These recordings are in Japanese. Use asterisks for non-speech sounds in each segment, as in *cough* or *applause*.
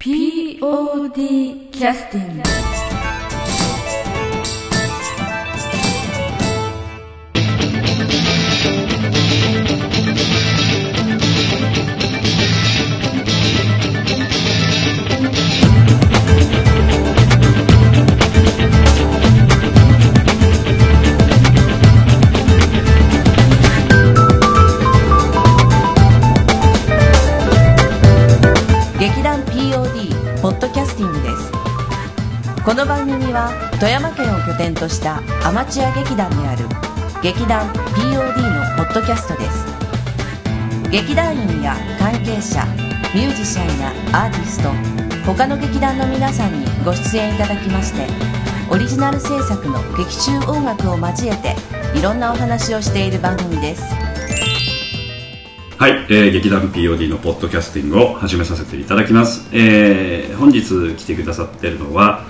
POD キャスティング富山県を拠点としたアマチュア劇団である劇団 POD のポッドキャストです。劇団員や関係者ミュージシャンやアーティスト他の劇団の皆さんにご出演いただきましてオリジナル制作の劇中音楽を交えていろんなお話をしている番組です。はい、えー劇団 POD のポッドキャスティングを始めさせていただきます、えー本日来てくださってるのは、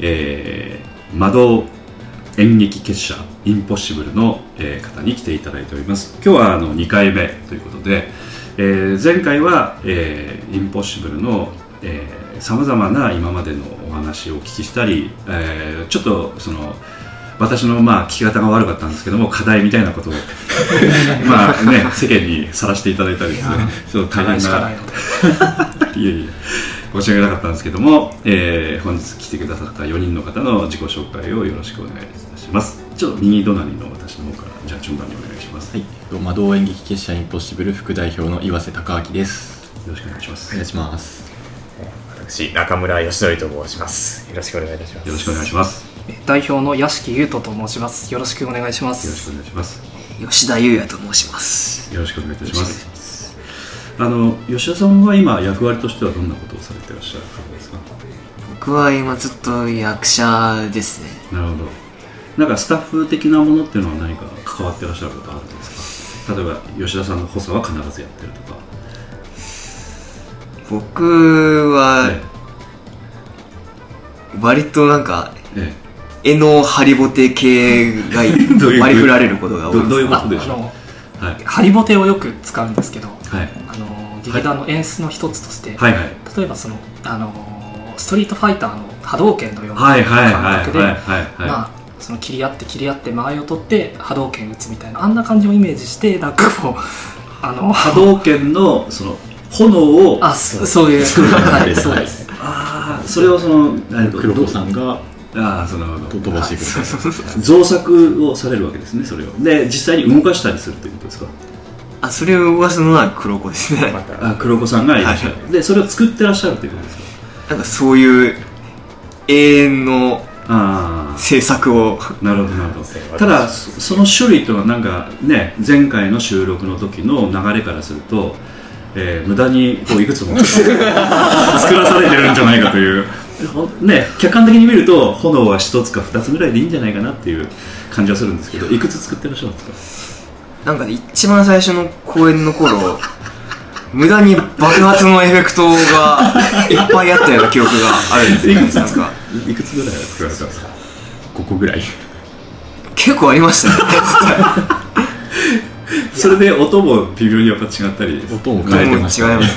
えー、魔導演劇結社インポッシブルの、えー方に来ていただいております。今日はあの2回目ということで、えー前回は、えーインポッシブルのさまざまな今までのお話をお聞きしたり、えーちょっとその私のまあ聞き方が悪かったんですけども課題みたいなことを *laughs* まあね世間にさらしていただいたりですね。ちょっと大変な。*laughs* いえいえ申し訳なかったんですけども、えー本日来てくださった4人の方の自己紹介をよろしくお願いいたします。ちょっと右隣の私の方からじゃあ順番にお願いします、はい、魔導演劇結社インポッシブル副代表の岩瀬隆明です。よろしくお願いします。お願いします。私中村義則と申します。よろしくお願いいたします。よろしくお願いします。代表の屋敷優斗と申します。よろしくお願いしまよろしすくお願いします。吉田優也と申します。よろしくお願いいたしますあの吉田さんは今役割としてはどんなことをされてらっしゃる方ですか？僕は今ずっと役者ですね。なるほど。なんかスタッフ的なものっていうのは何か関わってらっしゃることあるんですか？例えば吉田さんの補佐は必ずやってるとか。僕はえ割となんかえ絵のハリボテ系が *laughs* どういう割り振られることが多いどどういうですことでしょう？はい。ハリボテをよく使うんですけどはい。あの劇団の演出の一つとして、はい。はい例えばそのあのストリートファイターの波動拳のようなはいはいはい感覚ではいはいまあその切り合って切り合って間合いを取って波動拳打つみたいなあんな感じをイメージしてなんかこうあの *laughs* 波動拳のその炎をあそそういうはいそうです。あーそれをそのえっと黒子さんがああそのと飛ばしてくる。造作をされるわけですねそれを。で実際に動かしたりするということですか？あそれを噂のは黒子ですね。また。あ黒子さんがいらっしゃる、でそれを作ってらっしゃるということですか？なんかそういう永遠のあ制作を。あなるほどなるほど。ただそその種類というのはなんかね前回の収録の時の流れからすると、えー無駄にこういくつも作らされてるんじゃないかという。ほね客観的に見ると炎は一つか二つぐらいでいいんじゃないかなっていう感じはするんですけどいくつ作ってらっしゃるんですなんか一番最初の公演の頃無駄に爆発のエフェクトがいっぱいあったような記憶があるんですよいくつ？なんか。かいくつぐらい作られた？んですか5個ぐらい。結構ありましたね *laughs* それで音も微妙にやっぱ違ったり音も変えてました、もう違いね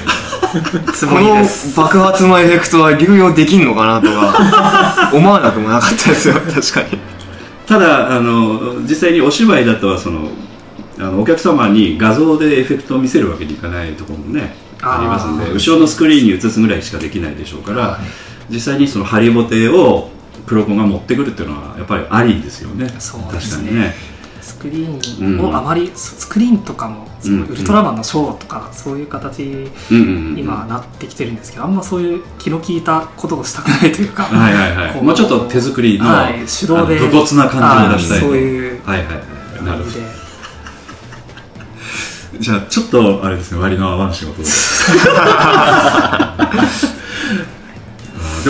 ま。*laughs* す。この爆発のエフェクトは流用できんのかなとか *laughs* 思わなくもなかったですよ確かに。ただあの実際にお芝居だとはそのあのお客様に画像でエフェクトを見せるわけにいかないところもねありますんで後ろのスクリーンに映すぐらいしかできないでしょうから、実際にそのハリボテを黒子が持ってくるっていうのはやっぱりありですよね。そうですね。確かにね。スクリーンをあまり、スクリーンとかもそのうんウルトラマンのショーとかそういう形にうんうんうん。今なってきてるんですけどあんまそういう気の利いたことをしたくないというか、はいはいはい。こうもうちょっと手作りの,、はい手動で武骨な感じを出したいそういうはいはいはい。なるほど。感じゃあちょっとあれですね割の合わん仕事で。*laughs*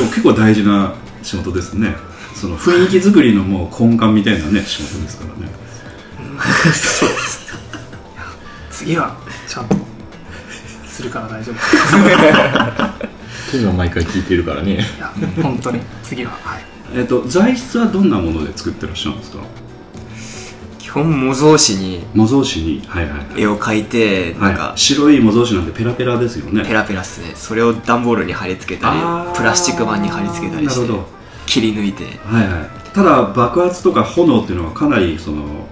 も結構大事な仕事ですね。その雰囲気作りのもう根幹みたいなね仕事ですからね。次はちゃんとするから大丈夫。というのは毎回聞いてるからね。いや本当に。次ははい。えっと材質はどんなもので作ってらっしゃるんですか？模造紙に模造紙に？はいはい絵を描いてなんかはい、白い模造紙なんてペラペラですよね。ペラペラっすね。それを段ボールに貼り付けたりあー。プラスチック板に貼り付けたりしてなるほど。切り抜いて。はいはい。ただ爆発とか炎っていうのはかなりその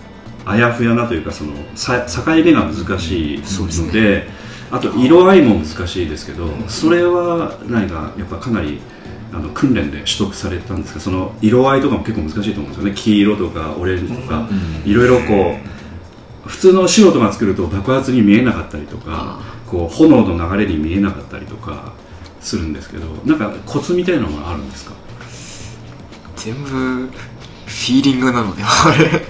あやふやなというかそのさ境目が難しいそうですので,、あと色合いも難しいですけど、それは何かやっぱかなりあの訓練で取得されたんですかその色合いとかも結構難しいと思うんですよね。黄色とかオレンジとか、いろいろこう普通の素人が作ると爆発に見えなかったりとかこう炎の流れに見えなかったりとかするんですけどなんかコツみたいなのがあるんですか？全部フィーリングなので *laughs* あれ。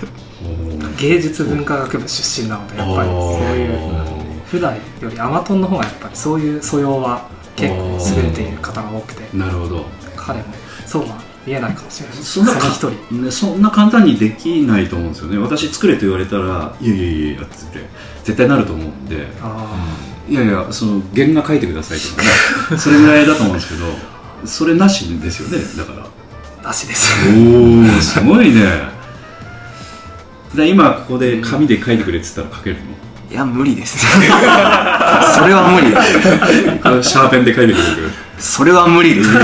芸術文化学部出身なのでやっぱりそういう普段よりアマトンの方がやっぱりそういう素養は結構優れている方が多くてなるほど。彼もそうは見えないかもしれない。そんなそ人。ね、そんな簡単にできないと思うんですよね。私作れと言われたらいやいやいやって絶対なると思うんで。あいやいやその原画描いてくださいとかね。*laughs* それぐらいだと思うんですけどそれなしですよねだから。あなしです。おおすごいね。で今ここで紙で描いてくれって言ったら描けるの？いや無理です。*laughs* それは無理。ですシャーペンで描いてくれる。それは無理です。*laughs*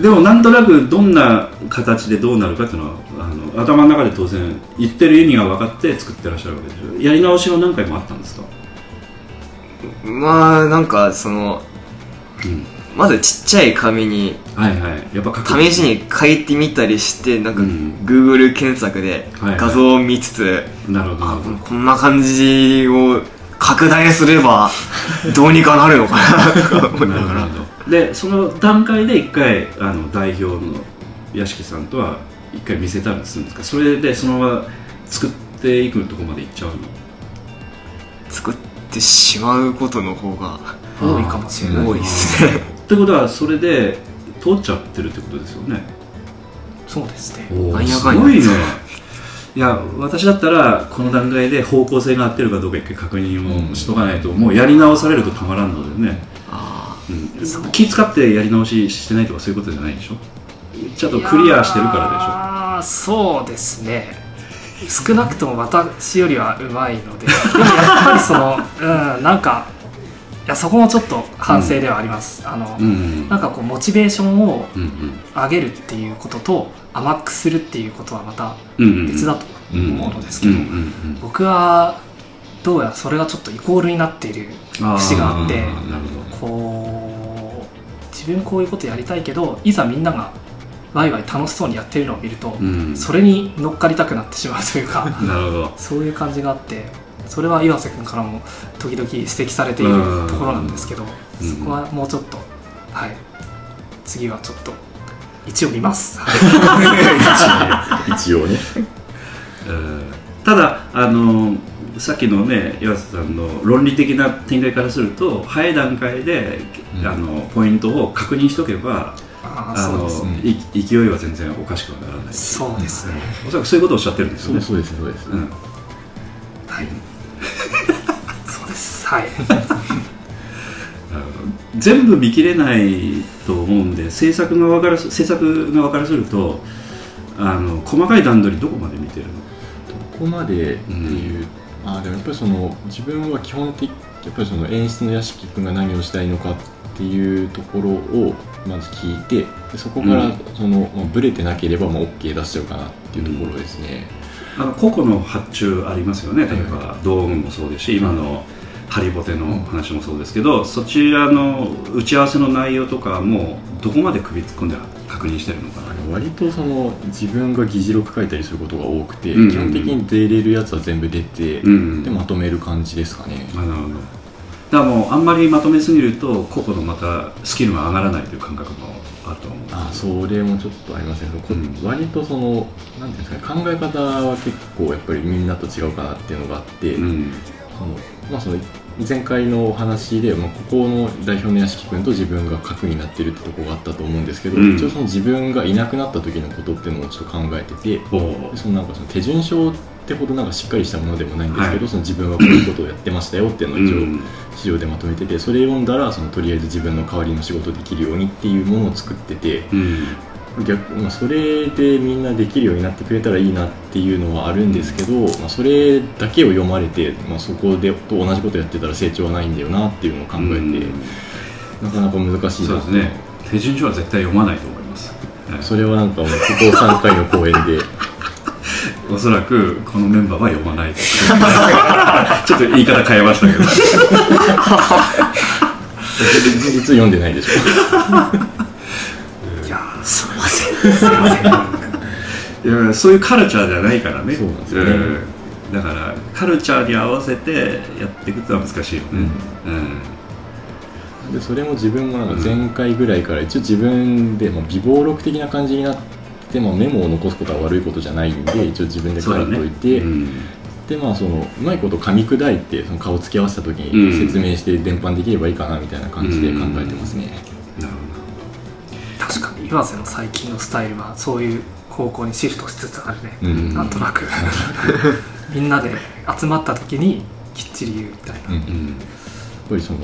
でもなんとなくどんな形でどうなるかっていうのはあの頭の中で当然言ってる意味が分かって作ってらっしゃるわけでしょ。やり直しは何回もあったんですか？まあなんかそのうんまずちっちゃい紙にはいはい。やっぱ試しに書いてみたりしてなんかうん。Google 検索ではいはい。画像を見つつ、なるほど。なあるほどこんな感じを拡大すれば *laughs* どうにかなるのかなとか思いでその段階で一回あの代表の屋敷さんとは一回見せたりするんですか？それでそのまま作っていくところまでいっちゃうの？作ってしまうことの方が多いかもしれない多いですねってことはそれで通っちゃってるってことですよね。そうですね。なんやかんや。すごいね。*laughs* いや私だったらこの段階で方向性が合ってるかどうか一回確認をしとかないと、もうやり直されるとたまらんのでね、あうん、気使ってやり直ししてないとかそういうことじゃないでしょ？ちゃんとクリアしてるからああそうですね。少なくとも私よりはうまいのででもやっぱりそのうんなんかいやそこもちょっと反省ではあります、あの、でしょうん。なんかこうモチベーションをうんうん。上げるっていうことと甘くするっていうことはまたうんうん別だと思うのですけど、うんうんうん僕はどうやらそれがちょっとイコールになっている節があってこう自分こういうことやりたいけどいざみんながワイワイ楽しそうにやってるのを見ると、うん。それに乗っかりたくなってしまうというか *laughs* そういう感じがあってそれは岩瀬君からも時々指摘されているところなんですけど、うん。そこはもうちょっとはい。次はちょっと一応見ます。*laughs* 一応ね。えーただあのさっきのね岩瀬さんの論理的な展開からすると早い段階で、うん。あのポイントを確認しておけばああのね。い勢いは全然おかしくはならない。そうですね、おそらくそういうことをおっしゃってるんですよね。そうそうですそうです、うん。はい *laughs* そうです。はい。*laughs* 全部見切れないと思うんで制作側から制作側からするとあの細かい段取りどこまで見てるの？ここまでっていう、あーでもやっぱりその自分は基本的やっぱりその演出の屋敷君が何をしたいのかっていうところをまず聞いてでそこからうん。その、まあ、ブレてなければまあ OK 出しちゃうかなっていうところですね、あの個々の発注ありますよね。例えばドームもそうですし今のハリボテの話もそうですけど、そちらの打ち合わせの内容とかもどこまで首突っ込んで確認してるのかな。割とその自分が議事録書いたりすることが多くて、うんうんうん。基本的に出れるやつは全部出て、うん。でまとめる感じですかね、あなるほど。だからもうあんまりまとめすぎると個々のまたスキルが上がらないという感覚もあると思う。あそれもちょっとありますね、こうん。割とそのなんていうんですかね考え方は結構やっぱりみんなと違うかなっていうのがあって、うんまあ、その前回のお話で、まあ、ここの代表の屋敷君と自分が核になってるってとこがあったと思うんですけど、うん。一応その自分がいなくなった時のことっていうのをちょっと考えててそのなんかその手順書ってほどなんかしっかりしたものでもないんですけど、はい。その自分はこういうことをやってましたよっていうのを一応うん。資料でまとめててそれ読んだらそのとりあえず自分の代わりの仕事できるようにっていうものを作っててうん逆、まあ、それでみんなできるようになってくれたらいいなっていうのはあるんですけど、まあ、それだけを読まれて、まあ、そこでと同じことやってたら成長はないんだよなっていうのを考えて、うん。なかなか難しいなそうですね。手順書は絶対読まないと思います、はい。それはなんかもうここ3回の公演で。*laughs* おそらくこのメンバーは読まない。*laughs* ちょっと言い方変えましたけど。*laughs* 実実読んでないでしょすいません。いやそういうカルチャーじゃないからね。そうなんですよね。うん。だからカルチャーに合わせてやっていくってのは難しいよね、うん。でそれも自分がなんか前回ぐらいから一応自分で、まあ、微暴録的な感じになってもメモを残すことは悪いことじゃないんで一応自分で書いておいて、うん。でまあそのうまいこと噛み砕いてその顔つき合わせた時うん。に説明して伝播できればいいかなみたいな感じで考えてますね、なる確かに岩瀬の最近のスタイルはそういう方向にシフトしつつあるね、うん。なんとなく。みんなで集まった時にきっちり言うみたいな、うんうん。ぱりその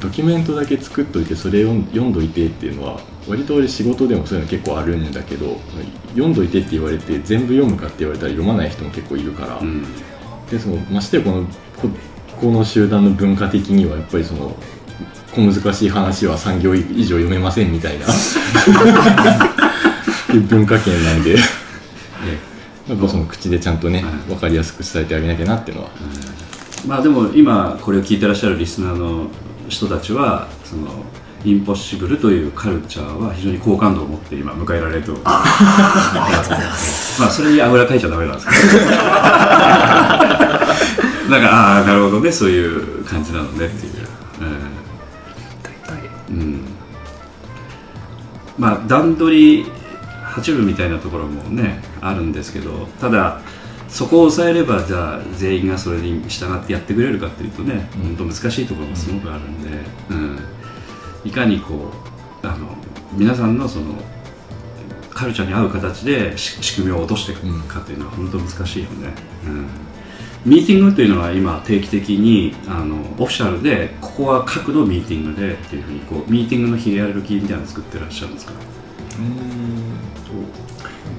ドキュメントだけ作っといてそれを読んどいてっていうのは割と俺仕事でもそういうの結構あるんだけど読んどいてって言われて全部読むかって言われたら読まない人も結構いるから、うん。でそのましてやこのここの集団の文化的にはやっぱりその小難しい話は3行以上読めませんみたいな。*laughs* 文化圏なんで。やっぱその口でちゃんとねはい。分かりやすく伝えてあげなきゃなっていうのはまあでも今これを聞いてらっしゃるリスナーの人たちはそのインポッシブルというカルチャーは非常に好感度を持って今迎えられると思います。ありがとうございます。まあそれにあぐらかいちゃダメなんですけど。*laughs* なんかああなるほどね。そういう感じなのねっていう、まあ段取り八部みたいなところもねあるんですけどただそこを抑えればじゃあ全員がそれに従ってやってくれるかっていうとね本当難しいところもすごくあるんで、うん、いかにこうあの皆さんのそのカルチャーに合う形で仕組みを落としていくかっていうのは本当難しいよね、うん、ミーティングというのは今定期的にあのオフィシャルでここは核のミーティングでっていうふうにこうミーティングのヒエラルキーみたいなの作ってらっしゃるんですか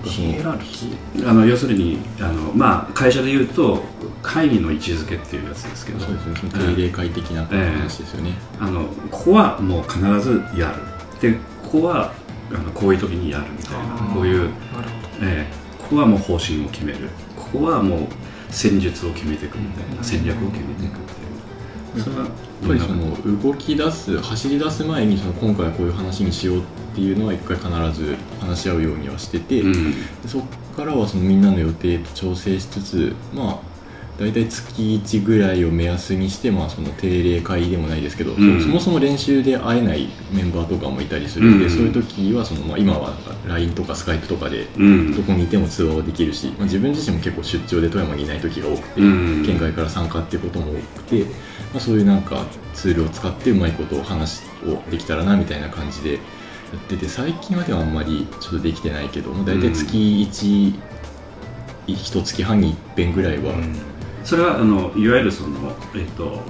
ヒエラルキー？あの要するにあの、まあ、会社でいうと会議の位置づけっていうやつですけど。そうですね。定例会的な話ですよね、あのここはもう必ずやる。でここはあのこういう時にやるみたいな。こういう、ええ。ここはもう方針を決める。ここはもう戦術を決めていくみたいな戦略を決めていくっていう。それはやっぱりその動き出す走り出す前にその今回はこういう話にしようっていうのは一回必ず話し合うようにはしてて、うん。でそこからはそのみんなの予定と調整しつつまあ大体月1ぐらいを目安にして、まあ、その定例会でもないですけど、うん。そもそも練習で会えないメンバーとかもいたりするんで、うん。そういう時はその、まあ、今は LINE とか Skype とかでうん。どこにいても通話はできるし、まあ、自分自身も結構出張で富山にいない時が多くて、うん。県外から参加っていうことも多くて、まあ、そういうなんかツールを使ってうまいことを話をできたらなみたいな感じでやってて最近まではあんまりちょっとできてないけど、まあ、大体月1、一月半に一遍ぐらいは、それはあのいわゆるその、えっと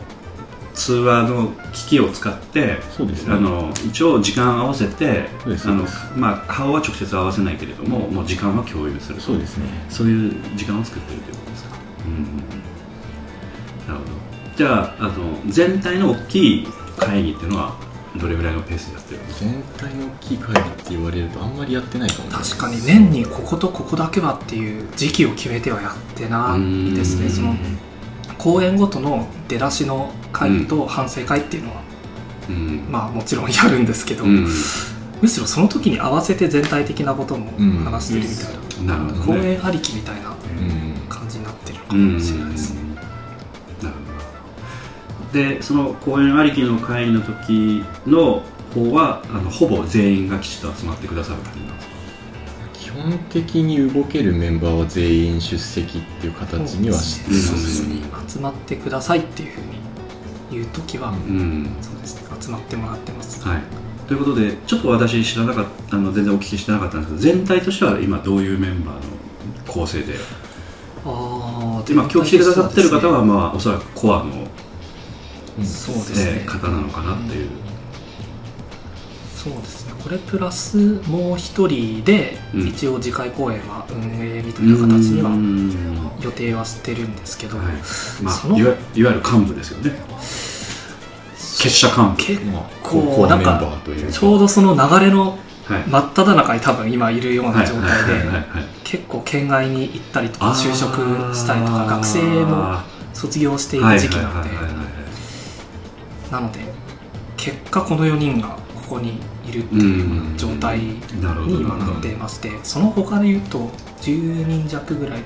通話の機器を使ってそうですね。あの一応時間合わせてあのまあ、顔は直接合わせないけれどももう時間は共有するそうですね。そういう時間を作ってるということですか、うん、なるほど。じゃああの全体の大きい会議っていうのはどれぐらいのペースでやってるんですか？全体の大きい会議って言われるとあんまりやってないかもね。確かに年にこことここだけはっていう時期を決めてはやってないですね。その公演ごとの出だしの会議と反省会っていうのは、うん。まあもちろんやるんですけど、うん。むしろその時に合わせて全体的なこともうん。話してるみたいな、なるほどね。公演ありきみたいなうん。感じになってるのかうんもしれないですね、でその公演ありきの会の時の方はあのほぼ全員がきちっと集まってくださる感じなんですか？基本的に動けるメンバーは全員出席っていう形にはしてます。よね集まってくださいっていうふうに言う時は、うん。そうですね。集まってもらってます、はい。ということでちょっと私知らなかったあの全然お聞きしてなかったんですけど全体としては今どういうメンバーの構成で？ああ今今日来てくださってる方は、まあ、おそらくコアの、そうですね、えー方なのかなっていう、そうですね。これプラスもう一人でうん。一応次回公演は運営みたいな形にはうん。予定はしてるんですけど、はい。まあいわいわゆる幹部ですよね。結社幹部。結まあ構なんかちょうどその流れのはい。真っ只中に多分今いるような状態ではい。結構県外に行ったりとか就職したりとか学生も卒業している時期なので。なので結果この4人がここにいるっていう状態に今なってましてその他で言うと10人弱ぐらい、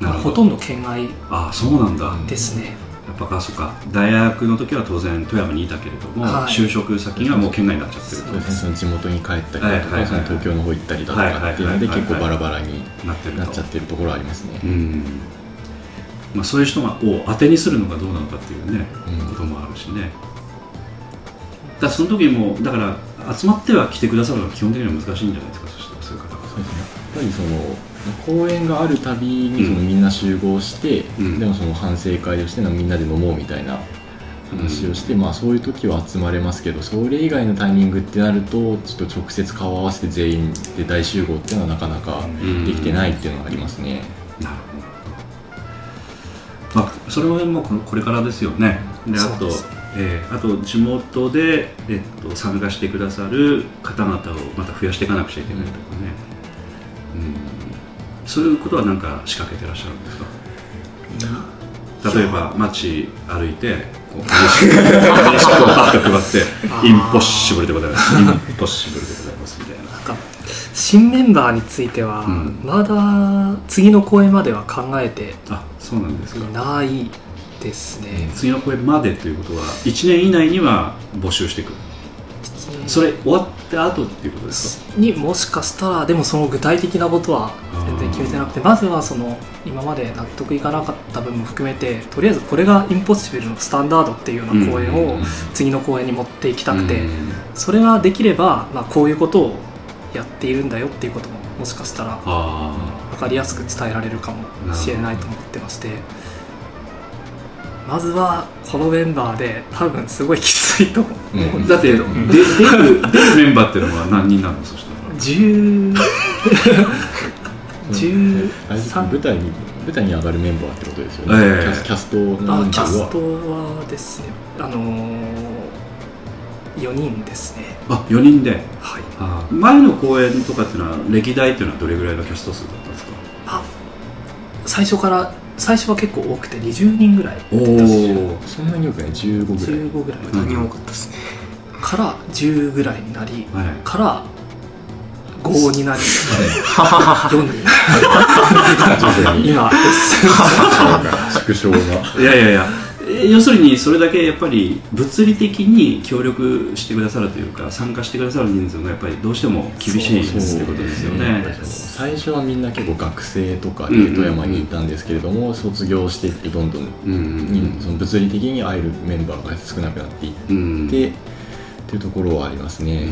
まあ、なるほとんど県外ああそうなんだ、うんですね。やっぱかそうか。大学の時は当然富山にいたけれども、はい。就職先がもう県外になっちゃってるそうです。ねその地元に帰ったりだとか、はいはい東京の方行ったりだとかっていうので結構バラバラになってると。なっちゃってるところはありますね、うん。まあ、そういう人がを当てにするのかどうなのかっていうね、うん。こともあるしねだその時もだから集まっては来てくださるのは基本的には難しいんじゃないですかそしたらそういう方がそうですねやっぱりその公演があるたびにそのうん。みんな集合して、うん。でもその反省会をしてみんなで飲もうみたいな話をして、まあそういう時は集まれますけどそれ以外のタイミングってなるとちょっと直接顔を合わせて全員で大集合っていうのはなかなかできてないっていうのがありますね、なるほど、まあ、それはもうここれからですよね。であとそうですえーあと地元で、えっと、参加してくださる方々をまた増やしていかなくちゃいけないとかね、うん、そういうことは何か仕掛けてらっしゃるんですか？例えば街歩いてこう名刺名刺をパッと配って「インポッシブルでございます」「インポッシブルでございます」みたいな。なんか新メンバーについては、うん。まだ次の公演までは考えてあそうなんですか。いないですね、次の公演までということは1年以内には募集していくそれ終わった後っていうことですか？にもしかしたらでもその具体的なことは全然決めてなくてまずはその今まで納得いかなかった分も含めてとりあえずこれがインポッシブルのスタンダードっていうような公演を次の公演に持っていきたくて、うんそれができれば、まあ、こういうことをやっているんだよっていうことももしかしたらあ分かりやすく伝えられるかもしれないと思ってましてまずはこのメンバーで多分すごいきついと思う、うん。あだってで出る出るメンバーっていうのは何人なのそしたら10 13あれ舞台に舞台に上がるメンバーってことですよね、ええキャストのあ人数はキャストはですねあのー、4人ですねあ4人ではいあ前の公演とかっていうのは歴代っていうのはどれぐらいのキャスト数だったん。ですかあ最初から最初は結構多くて20人ぐらいおおそんなに多くない？15ぐらい。15ぐらい。何多かったですね。から10ぐらいになりはい。から5になり。4 *laughs* に。なり今縮小が。いやいやいや。え要するにそれだけやっぱり物理的に協力してくださるというか参加してくださる人数がやっぱりどうしても厳しいっていうことですよね。最初はみんな結構学生とかでうんうんうん富山にいたんですけれども、卒業していってどんどん、うんうんその物理的に会えるメンバーが少なくなっていって、うん。うんっていうところはありますね、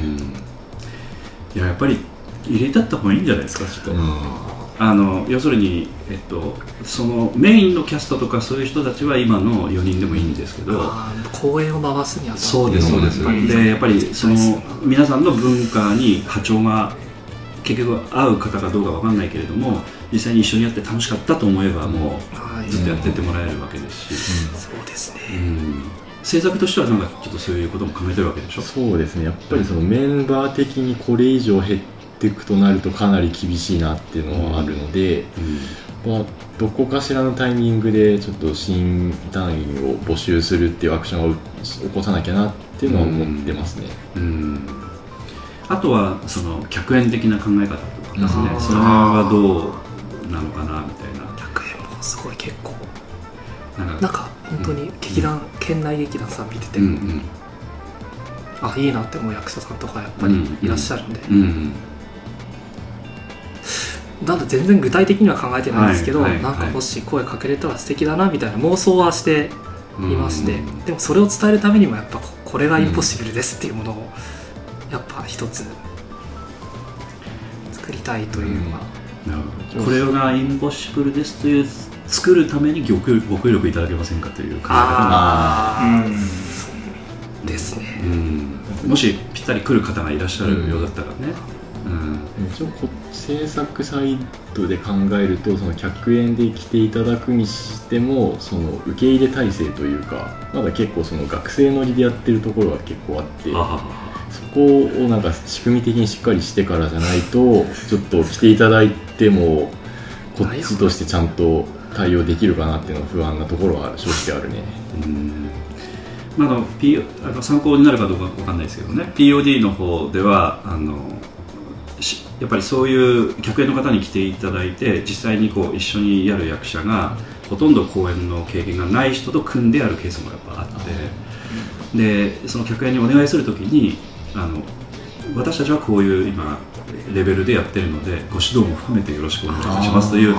いややっぱり入れてった方がいいんじゃないですかちょっと、あの要するに、えっと、そのメインのキャストとかそういう人たちは今の4人でもいいんですけど公演を回すにあたってそうですそうです。やっぱり。でやっぱりその皆さんの文化に波長が結局合う方かどうかわかんないけれども実際に一緒にやって楽しかったと思えばもはい、うずっとやってってもらえるわけですし、そうですね。うん。制作としてはなんかちょっとそういうことも考えてるわけでしょ？そうですね。やっぱりそのメンバー的にこれ以上減っていくとなるとかなり厳しいなっていうのはあるので、まあ、どこかしらのタイミングでちょっと新団員を募集するっていうアクションを起こさなきゃなっていうのは思ってますね、うん。あとはその客演的な考え方とかですね。それはどうなのかなみたいな。100円もすごい結構。なんかなんか本当に劇団、県内劇団さん見てて、うんうん。あいいなって思う役者さんとかやっぱりいらっしゃるんで、うんうんなんだ全然具体的には考えてないんですけど、はいはいなんかもし声かけれたら素敵だなみたいな妄想はしていまして、でもそれを伝えるためにもやっぱここれがインポッシブルですっていうものをやっぱ一つ作りたいというのは、これがインポッシブルですという作るためにご協力いただけませんかという考え方あー。うん。ですね。うん、もしぴったり来る方がいらっしゃるようだったらね、うん一応こ制作サイトで考えるとその100円で来ていただくにしてもその受け入れ体制というかまだ結構その学生乗りでやってるところが結構あってそこをなんか仕組み的にしっかりしてからじゃないとちょっと来ていただいてもこっちとしてちゃんと対応できるかなっていうのは不安なところは正直あるね。うん。まあ、あの P あの参考になるかどうかわかんないですけどね。POD の方ではあのしやっぱりそういう客演の方に来ていただいて実際にこう一緒にやる役者がほとんど公演の経験がない人と組んでやるケースもやっぱあってでその客演にお願いするときにあの私たちはこういう今レベルでやってるのでご指導も含めてよろしくお願いいたしますという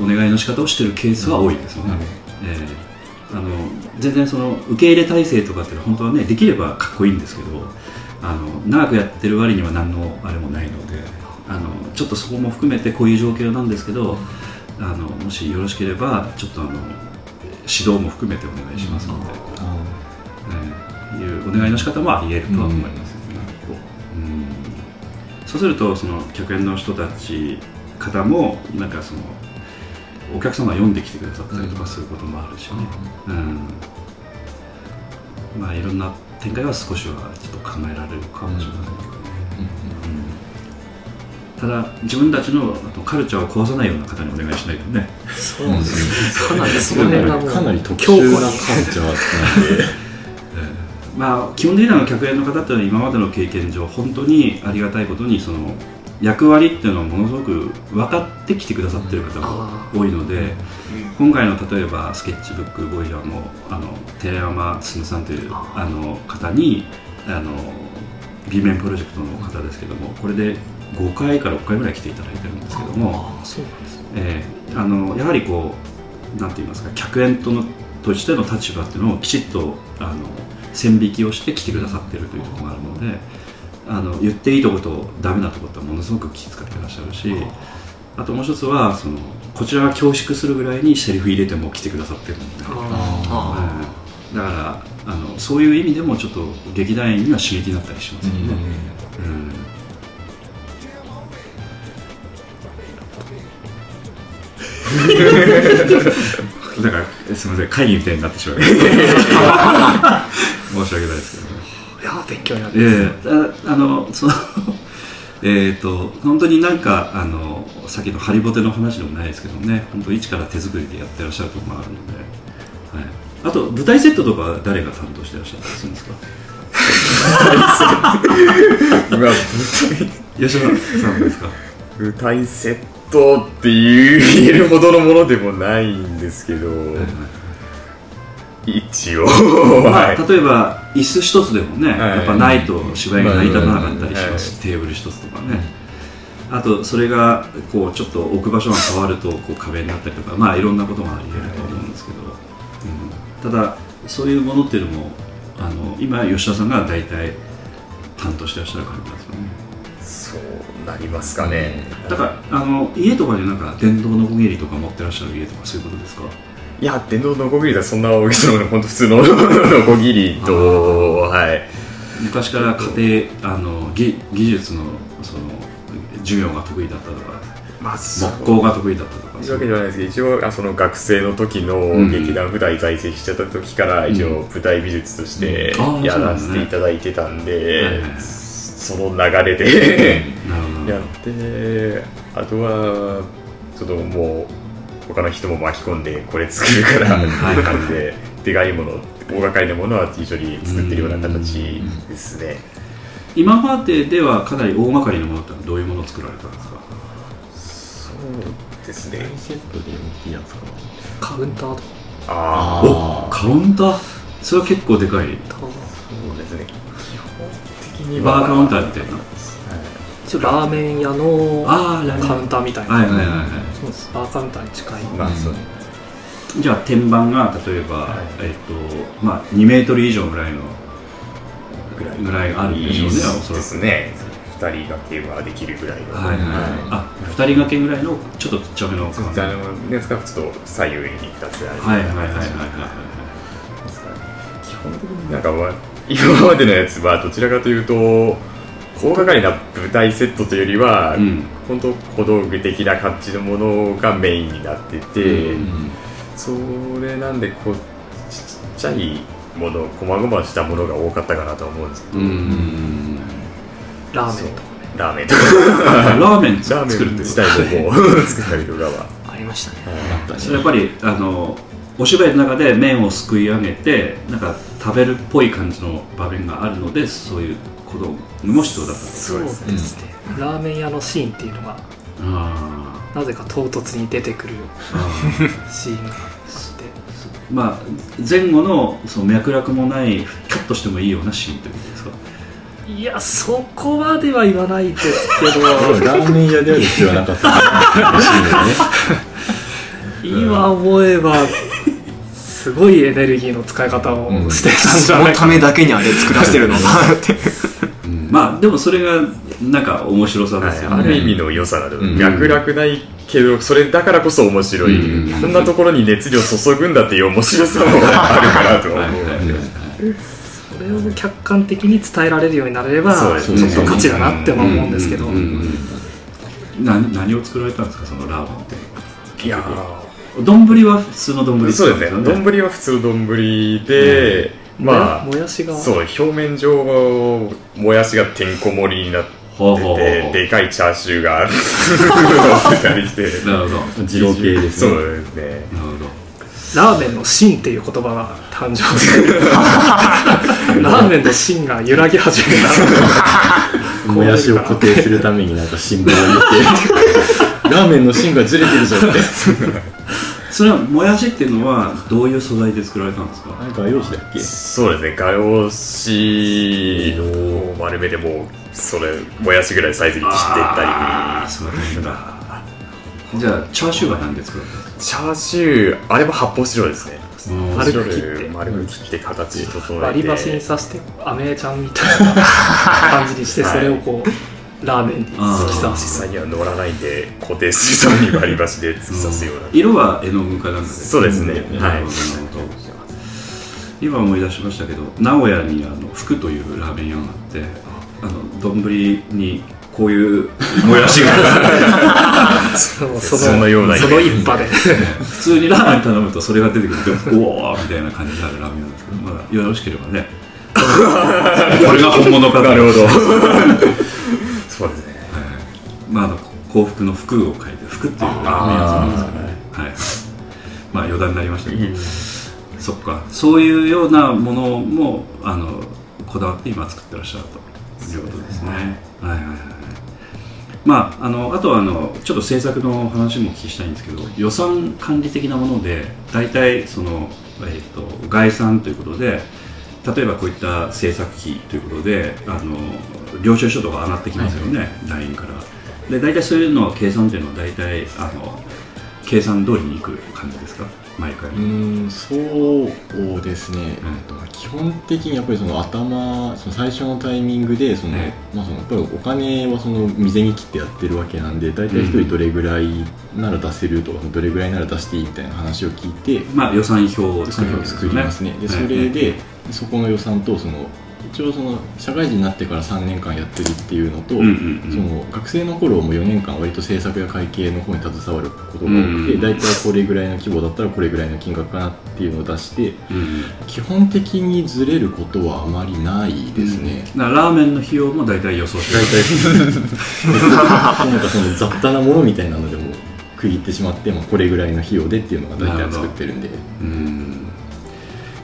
お願いの仕方をしているケースは多いですよね。えーあの全然その受け入れ体制とかって本当はねできればかっこいいんですけどあの長くやってる割には何のあれもないのであのちょっとそこも含めてこういう状況なんですけどあのもしよろしければちょっとあの指導も含めてお願いしますので、えーいうお願いの仕方もあり得るとは思います、うん。そうするとその客演の人たち方もなんかそのお客様が読んできてくださったりとかすることもあるしね、うん。まあいろんな展開は少しはちょっと考えられるかもしれませんけどね、うん。ただ自分たちのあとカルチャーを壊さないような方にお願いしないとね。そうですね。かなりその辺がもうかなり特殊なカルチャーな *laughs* ん。で。まあ基本的には客演の方っていうのは今までの経験上本当にありがたいことにその役割っていうのをものすごく分かってきてくださってる方が多いので、今回の例えばスケッチブックボイジャーもあの寺山進さんというあの方にあの B 面プロジェクトの方ですけどもこれで5回から6回ぐらい来ていただいてるんですけども、えーあのやはりこうなんて言いますか客演とのとしての立場っていうのをきちっとあの線引きをして来てくださってるというところがあるのであの言っていいところとダメなところとはものすごく気遣ってらっしゃるしあともう一つはそのこちらが恐縮するぐらいにセリフ入れても来てくださってるので、あうんだからあのそういう意味でもちょっと劇団員には刺激になったりしますよね。うん。*laughs* だからすみません会議みたいになってしまう *laughs* 申し訳ないですけどやー勉強になります、*laughs* ええああのそのえっと本当になんかあのさっきのハリボテの話でもないですけどね。本当一から手作りでやってらっしゃるところもあるので、はい、あと舞台セットとかは誰が担当してらっしゃったりするんですか？吉田さんですか？舞台セットっていう言えるほどのものでもないんですけど、一応、まあ、はい。例えば椅子一つでもね、はい。やっぱないと芝居が成り立たなかったりします。テーブル一つとかね、あとそれがこうちょっと置く場所が変わるとこう壁になったりとかまあいろんなことがあり得ると思うんですけど、うん。ただそういうものっていうのもあの今吉田さんが大体担当してらっしゃる感じですよね。そうなりますかね。だからあの家とかでなんか電動のこぎりとか持ってらっしゃる家とかそういうことですか？いや、電動のこぎりだそんな大げさなもの、本当普通の *laughs* のこぎりと、はい。昔から家庭あの技技術のその授業が得意だったとかまあ、そう。木工が得意だったとか。そういうわけではないですけど一応あその学生の時のん。劇団舞台在籍してた時から一応舞台美術としてやらせていただいてたんはいではい。その流れでやってあとはちょっともう他の人も巻き込んでこれ作るからはいってい。う感じででかいもの大掛かりなものは一緒に作ってるような形ですね。今までではかなり大掛かりなものってのはどういうものを作られたんですか？そうですね。セットで大きいやつかなカウンターとか。ああおカウンター？それは結構でかい。そうですね。基本的には。バーカウンターみたいな。一応ラーメン屋のああラーメン。カウンターみたいな、はいはいはいはそうです。バーカウンターに近い、まあそう。いじゃあ天板が例えば、はい。えっとまあ2メートル以上ぐらいのぐらいぐらいあるんでしょうねおそらくですね。二人掛けはできるぐらいの。はいはい、あ二人掛けぐらいのちょっとちっちゃめのそうあのですからちょっと左右に二つある。はいはいはいはいはい基本的に。なんかは *laughs* 今までのやつはどちらかというと高掛かりな舞台セットというよりは、うん。本当小道具的な感じのものがメインになってて、それなんでこうちちっちゃいもの細々したものが多かったかなとは思うんですけど、うん。ラーメンとかね。ラーメンとか。*laughs* ラーメン作るって自体ももう作ったりとかは。ありましたね。やっぱりあのお芝居の中で麺をすくい上げてなんか食べるっぽい感じの場面があるのでそういう小道具も必要だったとそうですねですね、ラーメン屋のシーンっていうのがあなぜか唐突に出てくるシーンがあって。ーまあ前後のその脈絡もないカットしてもいいようなシーンということですか？いやそこまでは言わないですけど。ラーメン屋である必要はなかったね今思えばすごいエネルギーの使い方をしてたんじそのゃないかためだけにあれ作らせてるのかなって。まあでもそれがなんか面白さですよね、ある意味の良さだと、うん。脈絡ないけどそれだからこそ面白い、うん。こんなところに熱量注ぐんだっていう面白さもあるかなとは思う、はいはいはい。それを客観的に伝えられるようになればそうです。ねちょっと価値だなっては思うんですけど、何を作られたんですかそのラーメンって。いや丼は普通の丼ーそうですね。丼は普通の丼で、まあもやしが？そう表面上もやしがてんこ盛りになってほうほうほうてでかいチャーシューが乗ってたりしてなるほど。二郎系ですそうねですね。なるほど。ラーメンの芯っていう言葉が誕生して *laughs* ラーメンの芯が揺らぎ始めた。*laughs* もやしを固定するためになんか新聞を入れて。*laughs* ラーメンの芯がずれてるぞってそれはもやしっていうのはどういう素材で作られたんですか？画用紙だっけ？そうですね画用紙を丸めてもうそれもやしぐらいサイズに切っていったああそうなんだ。じゃあチャーシューは何で作られたんですりチャーシューあれも発泡スチロールですね。か丸く切って丸く切って形整えて。割り箸に刺してアメちゃんみたいな感じにして *laughs* それをこうラーメンに突き刺実し際には乗らないんで固定するために割り箸で突き刺すような。色は絵の具かなんかでそうですね。なはい。今思い出しましたけど名古屋にあの福というラーメン屋があってあ。の丼にこういうもやしが。*laughs* そう。そそのようなその一派で。普通にラーメン頼むとそれが出てくると *laughs* おおみたいな感じになるラーメンなんですけどまだよろしければね。*laughs* これが本物かなるほどそうですね。まあ、あの幸福の福を書いて福っていうラー。メン屋さんなんですよね。はい。まあ余談になりましたけど、そっか。そういうようなものもあのこだわって今作ってらっしゃると。いうことですね。はいはいはい。まああのあとはあのちょっと制作の話もお聞きしたいんですけど予算管理的なもので大体その、えー、と概算ということで例えばこういった制作費ということであの領収書とか上がってきますよね、LINE から。で大体そういうのは計算というのは大体あの計算通りにいく感じですか？毎回、うーんそうですね、うん。まあ基本的にやっぱりその頭その最初のタイミングでその、えまあ、そのやっぱりお金はその未然に切ってやってるわけなんで大体一人どれぐらいなら出せるとか、どれぐらいなら出していいみたいな話を聞いてまあ予算表を作りますね。でそはいれで、そこの予算とその一応その社会人になってから3年間やってるっていうのと、うんうんうん。その学生の頃も4年間割と制作や会計の方に携わることが多くて、うんうん大体これぐらいの規模だったらこれぐらいの金額かなっていうのを出してうんうん。基本的にずれることはあまりないですね、だからラーメンの費用も大体予想して大体。*laughs* なんかその雑多なものみたいなのでも区切ってしまって、まあ、これぐらいの費用でっていうのが大体作ってるんで。うん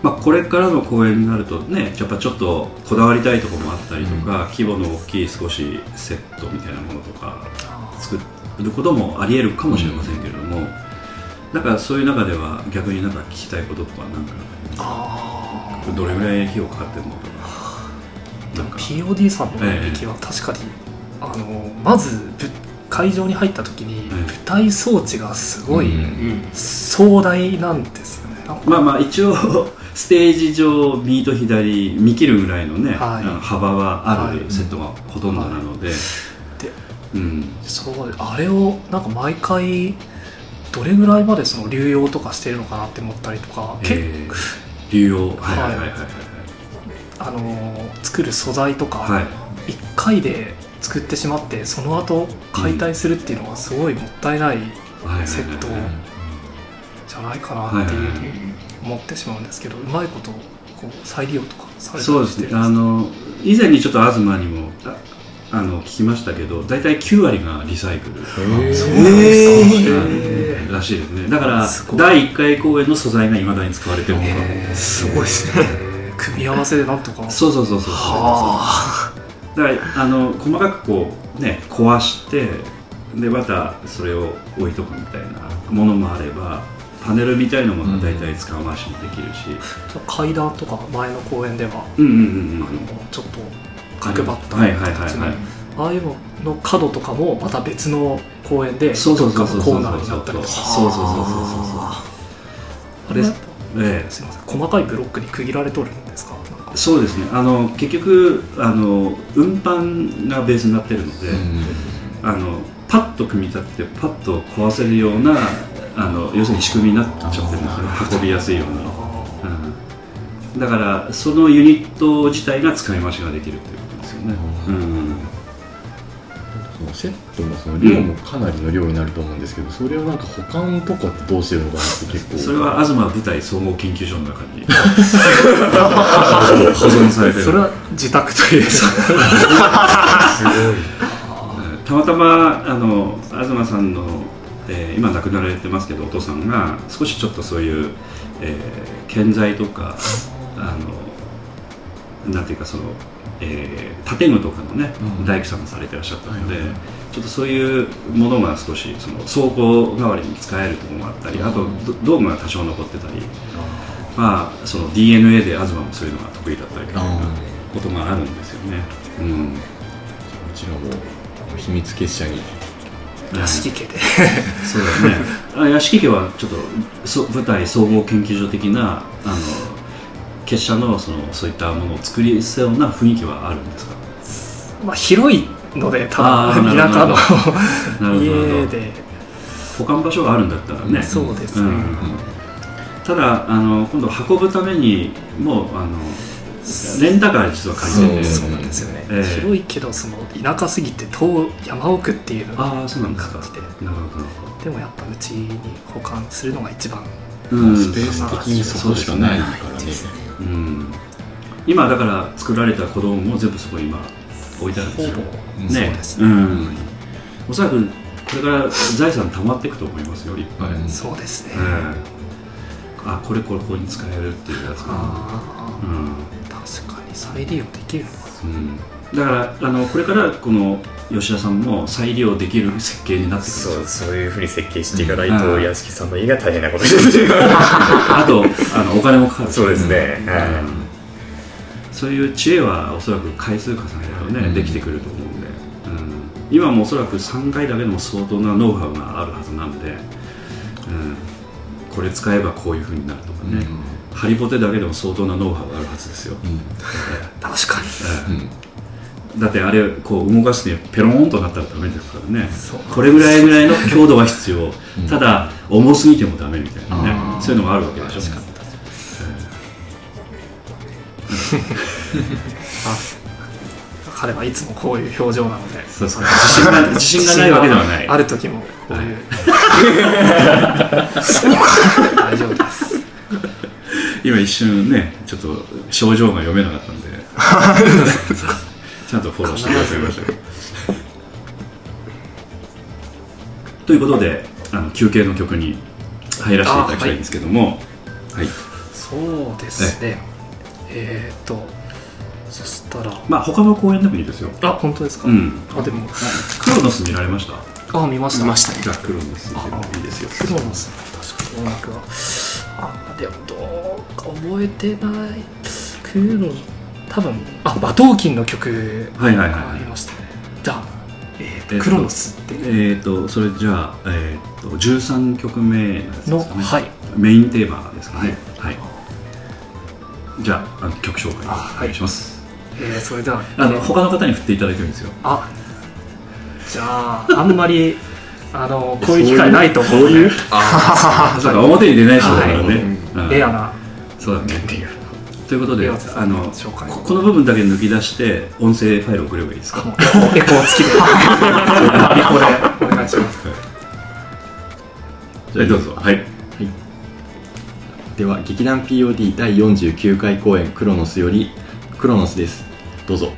まあ、これからの公演になるとねやっぱちょっとこだわりたいところもあったりとか、規模の大きい少しセットみたいなものとか作ることもありえるかもしれませんけれども、だからそういう中では逆になんか聞きたいこととかなんかあどれぐらい費用かかってるのとか。なんか。POD さんの演劇は確かに、あのまずぶ会場に入った時にはい舞台装置がすごいうん。壮大なんですよね、なんか。まあまあ一応ステージ上右と左見切るぐらいのね、はい。幅はあはい。るセットがほとんどなので、でうん。そうあれをなんか毎回どれぐらいまでその流用とかしてるのかなって思ったりとか、結えー、流用？はい。はいはいはいはい。あのー作る素材とか、はい1回で作ってしまってその後解体するっていうのはすごいもったいないはいセットじゃないかなっていう思ってしまうんですけどうまいことこう再利用とかされたそうですねりしてるんあの以前にちょっと東にもああの聞きましたけど大体9割がリサイクル。えらしいですね。だから第1回公演の素材がいまだに使われてるすごいですね。えー組み合わせでなんとか。そうそうそうそうはだからあの細かくこうね壊してでまたそれを置いとくみたいなものもあればパネルみたいなものが大体使い回しもできるし、階段とか前の公園では。うん、うんうんうん。あのちょっと角張った。はいはいはい形のはい。ああいうのの角とかもまた別の公園でそうそうそうそうそうどっかのコーナーになったりとか。そうそうそうそうあれそう。ええ。すいません。細かいブロックに区切られとるんですか？そうですね。あの結局あの運搬がベースになってるので、あのパッと組み立ててパッと壊せるようなあの要するに仕組みになっちゃってるんですよね。運びやすいように、うん、だからそのユニット自体が使い回しができるということですよね、うん。そのセットのその量もかなりの量になると思うんですけど、それをなんか保管とかってどうしてるのかなって結構。それは東舞台総合研究所の中に。*laughs* 保存されてる。それは自宅という。*laughs* うんたまたまあの東さんの、えー今亡くなられてますけどお父さんが少しちょっとそういう、えー建材とかあのなんていうかその、えー建具とかのね、うん。大工さんがされてらっしゃったので、はいはい。ちょっとそういうものが少しその倉庫代わりに使えるところがあったり、あとど道具が多少残ってたり、まあ、その DNA で東もそういうのが得意だったりというようなことがあるんですよね。うん。こちらも秘密結社に屋敷家でそうだね。*laughs* あ屋敷家はちょっとそ舞台総合研究所的なあの結社のそのそういったものを作りそうな雰囲気はあるんですか？まあ広いのでただ田舎の家で保管場所があるんだったらね。そうですねんただあの今度運ぶためにもうあのレンタカー実は借りてて。そそうなんですよね、ええ。広いけどその田舎すぎて遠山奥っていうのああそうなんですか。なるほどなるほでもやっぱうちに保管するのが一番ど。うん。スペース的にそこしかないからね。うん。今だから作られた子供も全部そこに今置いてあるんですよ。う。んね、そうですうん、おそらくこれから財産溜まっていくと思いますよいっぱい、うん。そうですね、ええ。あこれこれここに使えるっていうやつが、あうん。あ確かに再利用できる。のかうん、だからあのこれからこの吉田さんも再利用できる設計になってくる。そうそういうふうに設計していかないとうん。屋敷さんの家が大変なことになってるあとあのお金もかかるし。そうですね、そういう知恵はおそらく回数重ねるとね、うん。できてくると思うんで、うん、今もおそらく3回だけでも相当なノウハウがあるはずなんで、うん、これ使えばこういうふうになるとかね、ハリボテだけでも相当なノウハウがあるはずですよ、確かに。ええ。だってあれこう動かしてペローンとなったらダメですからね。これぐらいぐらいの強度は必要、ただ重すぎてもダメみたいなね。そういうのがあるわけでしょ。彼はいつもこういう表情なので。そうそう。自信が自信がないわけではない。ある時もこういう、*laughs* 大丈夫です今一瞬ねちょっと症状が読めなかったんで。*laughs* ちゃんとフォローしてくださいました。けどということであの休憩の曲に入らせていただきたいんですけども。はい、そうですね。えっ、とそしたら。まあ他の公演でもいいですよ。あ本当ですか、うん。あでもクロノス見られました？あ見ました。見ました。ねじゃあクロノスでもいいですよ。クロノス。確かに。音楽はあでもどうか覚えてない。クロ多分あ馬頭琴の曲はいはいはいありましたね。じゃあ、えーとえっとクロノスっていう。えっ、とそれじゃあ、えー、と13曲目のはい。メインテーマですかね。はい、じゃあ曲紹介お願いします。えーそれでは。あの他の方に振っていただいてるんですよ。あじゃああんまりあのこういう機会ないと思うのでそうか。表に出ない人だからね、うん。レアな。そうだね。ということで岩瀬さんあのの紹介ここの部分だけ抜き出して音声ファイル送ればいいですか？エコー付きでエコーでお願いします。じゃあどうぞ。はい。では劇団 POD 第49回公演「クロノス」より「クロノス」です。どうぞ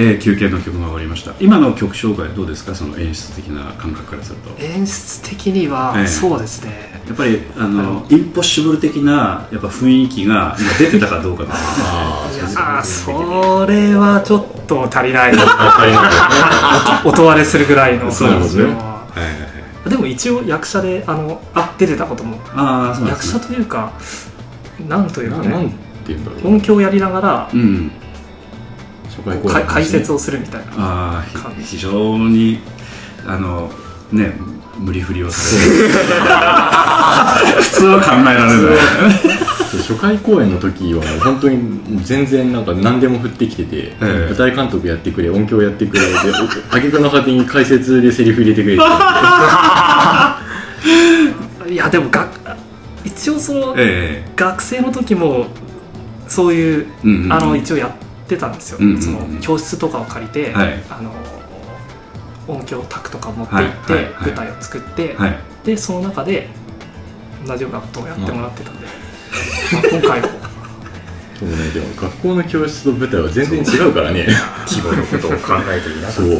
えー休憩の曲が終わりました。今の曲紹介はどうですか？その演出的な感覚からすると。演出的には、ええ。そうですね。やっぱりあのインポッシブル的なやっぱ雰囲気が今出てたかどうかですよね。あそれはちょっと足りない。音割れするぐらいの。そうなんですね。のはいはいはい。でも一応役者であのあ出てたことも。ああそうなん役ですね。者というかなんというかね。音響をやりながらうん初回公演か解説をするみたいなあ感じ。あ非常にあのね無理振りをされる普通は考えられない。初回公演の時はもう本当に全然なんか何でも振ってきてて、え舞台監督やってくれ音響やってくれでお挙句の果てに解説でセリフ入れてくれって。*laughs* いやでもが一応その、え学生の時もそういう、あの一応やってたんですよ、うんうんうん。その教室とかを借りて、はい。あの音響卓とか持って行って、はいはいはい。舞台を作って、はい。でその中で同じようなことをやってもらってたんで、*laughs* まあ、今回も。そうねでも学校の教室と舞台は全然違うからね。規模のことを考えていなかそったう。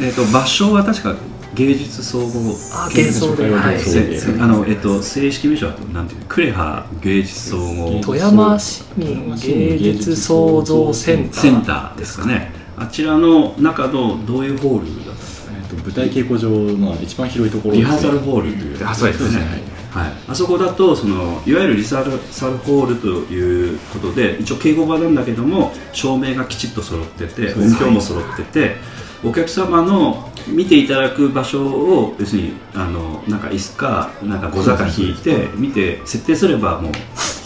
えっと場所は確か芸術総合あ芸術はい、そうせです。あのえっと正式名称はなんていうクレハ芸術総合富山市民芸術創造センター。センターですかね。あちらの中のどういうホールだったんですかね。えっと舞台稽古場の一番広いところリハーサルホールという。あそうですね。はい、あそこだとそのいわゆるリハーサルホールということで一応稽古場なんだけども照明がきちっと揃ってて音響も揃っててお客様の見ていただく場所を要するにあのなんか椅子かなんかご座か引いて見て設定すればもう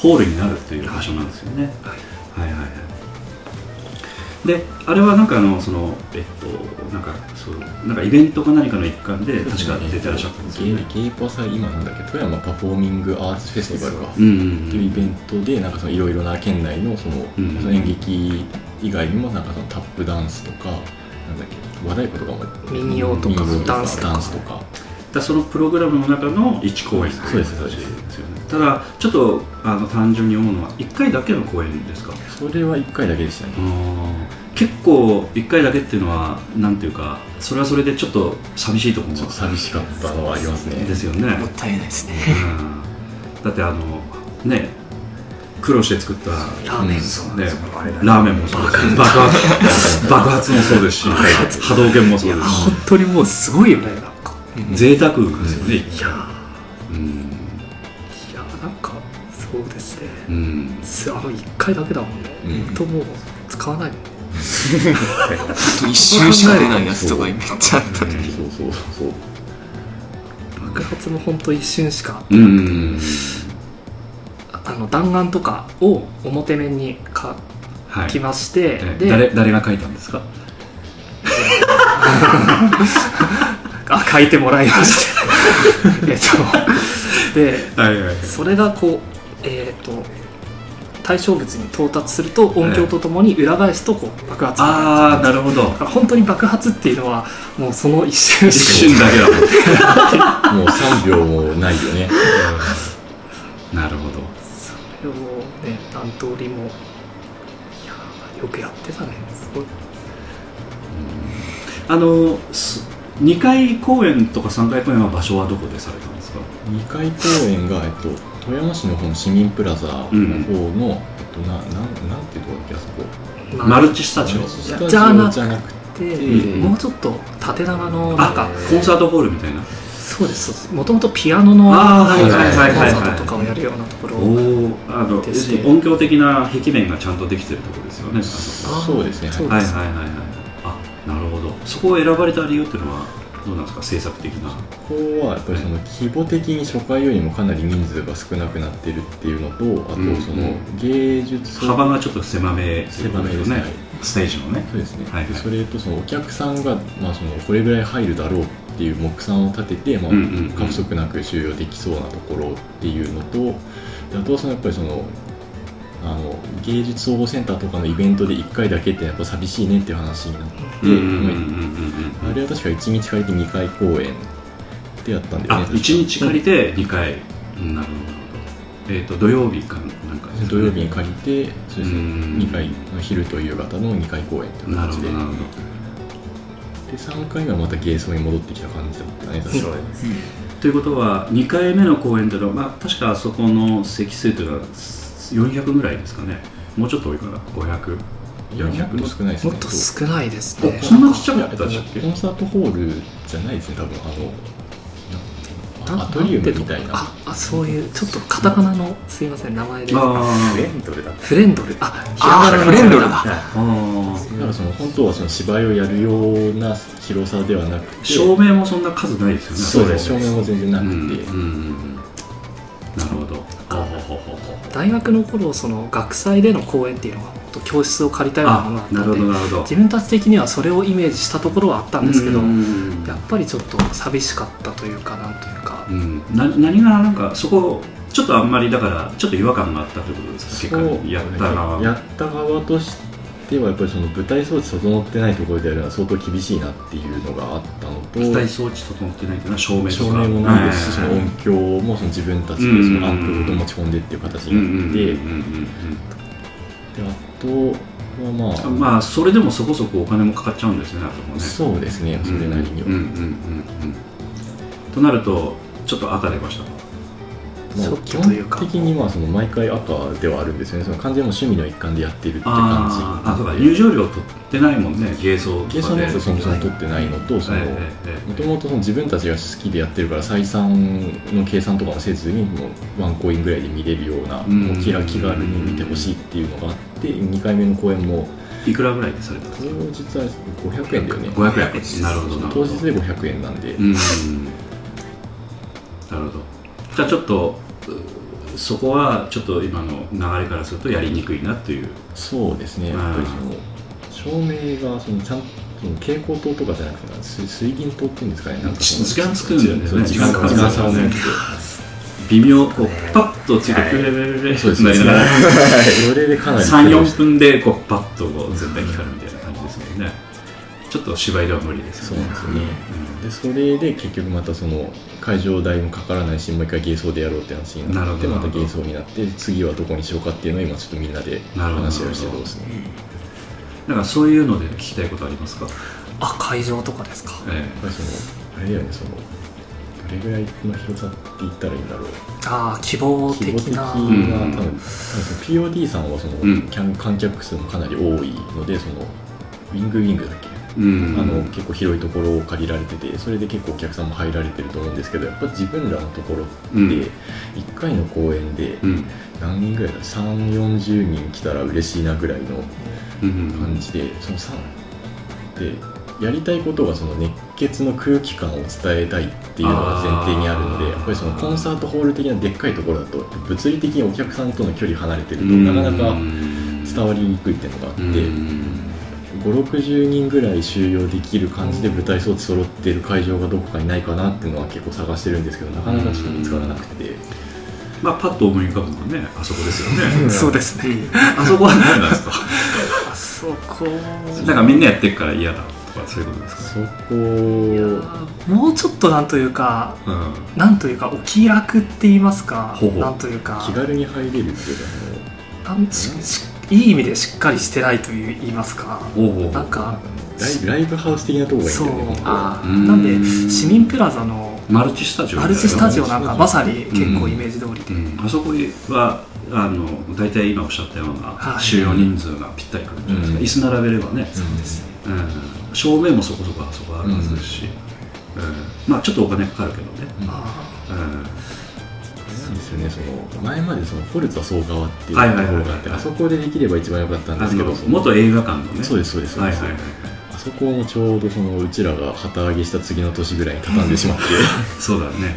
ホールになるという場所なんですよね。はいはいはい。であれはなんかあのそのえっとなんかそうなんかイベントか何かの一環で確か出てらっしゃったんですよね。ゲイパさ今なんだっけ富山パフォーミングアーツフェスティバルかっていうイベントでなんかそのいろいろな県内のその,、うん。その演劇以外にもなんかそのタップダンスとかなんだっけ和太鼓とかも民謡とかダンスとか。ダンスとか。だそのプログラムの中の1公演そうです形ですよね。ただちょっとあの単純に思うのは1回だけの公演ですか？それは1回だけでしたね、結構1回だけっていうのはなんていうかそれはそれでちょっと寂しいところも寂しかったのはありますね。ですよね、もったいないですね。うん。だってあのね苦労して作った。ラーメン、うん。ね、ラーメンもそうですし爆発。爆発もそうですし波動拳もそうですし。本当にもうすごいよねなんか。贅沢ですよね、いやうん。いやなんかそうですね。うん。すあの1回だけだもんね、うん。本当もう使わない一瞬しか出ないやつとかめっちゃあったそうそうそう爆発も本当一瞬しかうんあの弾丸とかを表面に書はい。きまして、誰誰が書いたんですか？あ *laughs* 書いてもらいまして。*laughs* えっとではいはいそれがこうえっ、と対象物に到達すると音響とともに裏返すとこう爆発みたいなああなるほど。だから本当に爆発っていうのはもうその一瞬一しか瞬だけだもん。*laughs* もう3秒もないよね。なるほど3通りも。いやよくやってたね。すごい。あの2回公演とか3回公演は場所はどこでされたんですか？2回公演が、えっと、富山市のこの市民プラザの方の、うん、えっと、ななんなんていうとこだっけあそこ？マルチスタジオ。スタジオじゃなくて、うん、もうちょっと縦長のなんかコンサートホールみたいな。そうですもともとピアノのあーはいはいはいはいはい。コンサートとかをやるようなところあの音響的な壁面がちゃんとできてるところですよねあそこあーそうですね。はいはいはいはい。あなるほど。そこを選ばれた理由っていうのはどうなんですか？制作的な。ここはやっぱりその規模的に初回よりもかなり人数が少なくなってるっていうのとあとうん。その芸術幅がちょっと狭め狭めですね。ステージのね。そうですね、はいはい。でそれとそのお客さんが、まあ、そのこれぐらい入るだろうっていう目算を立てて、まあ過不足なく収容できそうなところっていうのとであとはそのやっぱりそのあの芸術総合センターとかのイベントで1回だけってやっぱ寂しいねっていう話になって、あれは確か1日借りて2回公演でやったんだよ。あね確か1日借りて2回、うんなるほど。えー、と土曜日かなんかですね。土曜日に借りてそうですね。うん。2回昼と夕方の2回公演という形で。なるほどで3回目はまた芸装に戻ってきた感じだったね確かそうです。ということは2回目の公演というのは、まあ、確かあそこの席数というのは400ぐらいですかね。もうちょっと多いかな。500400いやもっと少ないですね。もっと少ないですね。おそんなちっちゃかいやったでしたっけコンサートホールじゃないですね多分あのなアトリウムみたいな。ああそういうちょっとカタカナのすいません名前で。あフレンドルだった。フレンドル。あひあらがなのフレンドルだ。ああだからその本当はその芝居をやるような広さではなくて。照明もそんな数ないですよね。そうです。照明も全然なくて、うんうんなるほど。大学の頃その学祭での公演っていうのが本当教室を借りたようなものだったなるほどのでなるほど。自分たち的にはそれをイメージしたところはあったんですけどうん。やっぱりちょっと寂しかったというかなんというかうん。な何がなんかそこちょっとあんまりだからちょっと違和感があったということですか？結果やった側。やった側としてはやっぱりその舞台装置整ってないところでやるのは相当厳しいなっていうのがあったのと舞台装置整ってないというのは照明と明もないですし、音響もその自分たちでそのアンプごと持ち込んでっていう形うん。うんになって、であとはまあ、うんまあそれでもそこそこお金もかかっちゃうんですねあそこね。そうですねそれなりには、うんうんうんうんとなるとちょっと赤出ましたかまあちょっと基というか。本的にまあその毎回赤ではあるんですよね。その完全に趣味の一環でやってるって感じ。あそうか。入場料取ってないもんね。芸装芸装のやつはそもそも取ってないのともともと自分たちが好きでやってるから採算の計算とかもせずにもうワンコインぐらいで見れるような、ん。もう気が気軽に見てほしいっていうのがあって2回目の公演もいくらぐらいでされたんですか？当日は500円だよね500円。なるほどなるほど。当日で500円なんで、うん。なるほどじゃあちょっとうそこはちょっと今の流れからするとやりにくいなっていう。そうですねやっぱりその照明がそのちゃんと蛍光灯とかじゃなくて水水銀灯っていうんですかねなんか時間作るんだよね。そう時間かかる時間差をね。微妙こうパッとついてペレペレペレそうですなりながらそれでかなり34分でこうパッとこう全体光るみたいな感じですもんねちょっと芝居では無理ですそうよねなんですよね、でそれで結局またその会場代もかからないしもう一回芸装でやろうって話になってまなるほど。た芸装になって次はどこにしようかっていうのを今ちょっとみんなで話し合いをしてるとこですねだからそういうので聞きたいことありますか、あ会場とかですか？えやっぱりそのあれだよねそのどれぐらいの広さって言ったらいいんだろう。ああ希望的規模的なな多分,、多分その POD さんはその、うん。観客数もかなり多いのでそのウィングウィングだっけ？えうんあの結構広いところを借りられててそれで結構お客さんも入られてると思うんですけどやっぱ自分らのところうん。って1回の公演でうん。何人ぐらいだ？3 4 0人来たら嬉しいなぐらいのうん感じでその3でやりたいことがその熱血の空気感を伝えたいっていうのが前提にあるのでやっぱりそのコンサートホール的なでっかいところだと物理的にお客さんとの距離離れてるとうん。なかなか伝わりにくいっていうのがあって。うん560人ぐらい収容できる感じで舞台装置揃ってる会場がどこかにないかなっていうのは結構探してるんですけどなかなかちょっと見つからなくて。まあパッと思い浮かぶのはねあそこですよね。そ *laughs* うですねあそこは何なんですかあそこなんかみんなやってるから嫌だとかそういうことですか？そねこもうちょっとなんというかうん。なんというかお気楽って言いますか？ほうほう。なんというか。気軽に入れるっていうかしいい意味でしっかりしてないという言いますか。おうおう。なんかライブライブハウス的なところがいいんそうだよあうん。なんで市民プラザのマルチスタジオみマルチスタジオなんかまさに結構イメージ通りで、うん。あそこはあの大体今おっしゃったようなはい。収容人数がぴったりくるんじゃないですか、うん。椅子並べればね、そうです。うん。照明もそこそこあそこあるはずですし、うん。まあちょっとお金かかるけどね、あうんですよね。その前までそのフォルツァ総川っていうとはいはいはいはい。ころがあってあそこでできれば一番良かったんですけど。元映画館のね。そうですそうですそうです、あそこもちょうどそのうちらが旗揚げした次の年ぐらいに畳んでしまって。*laughs* そうだね。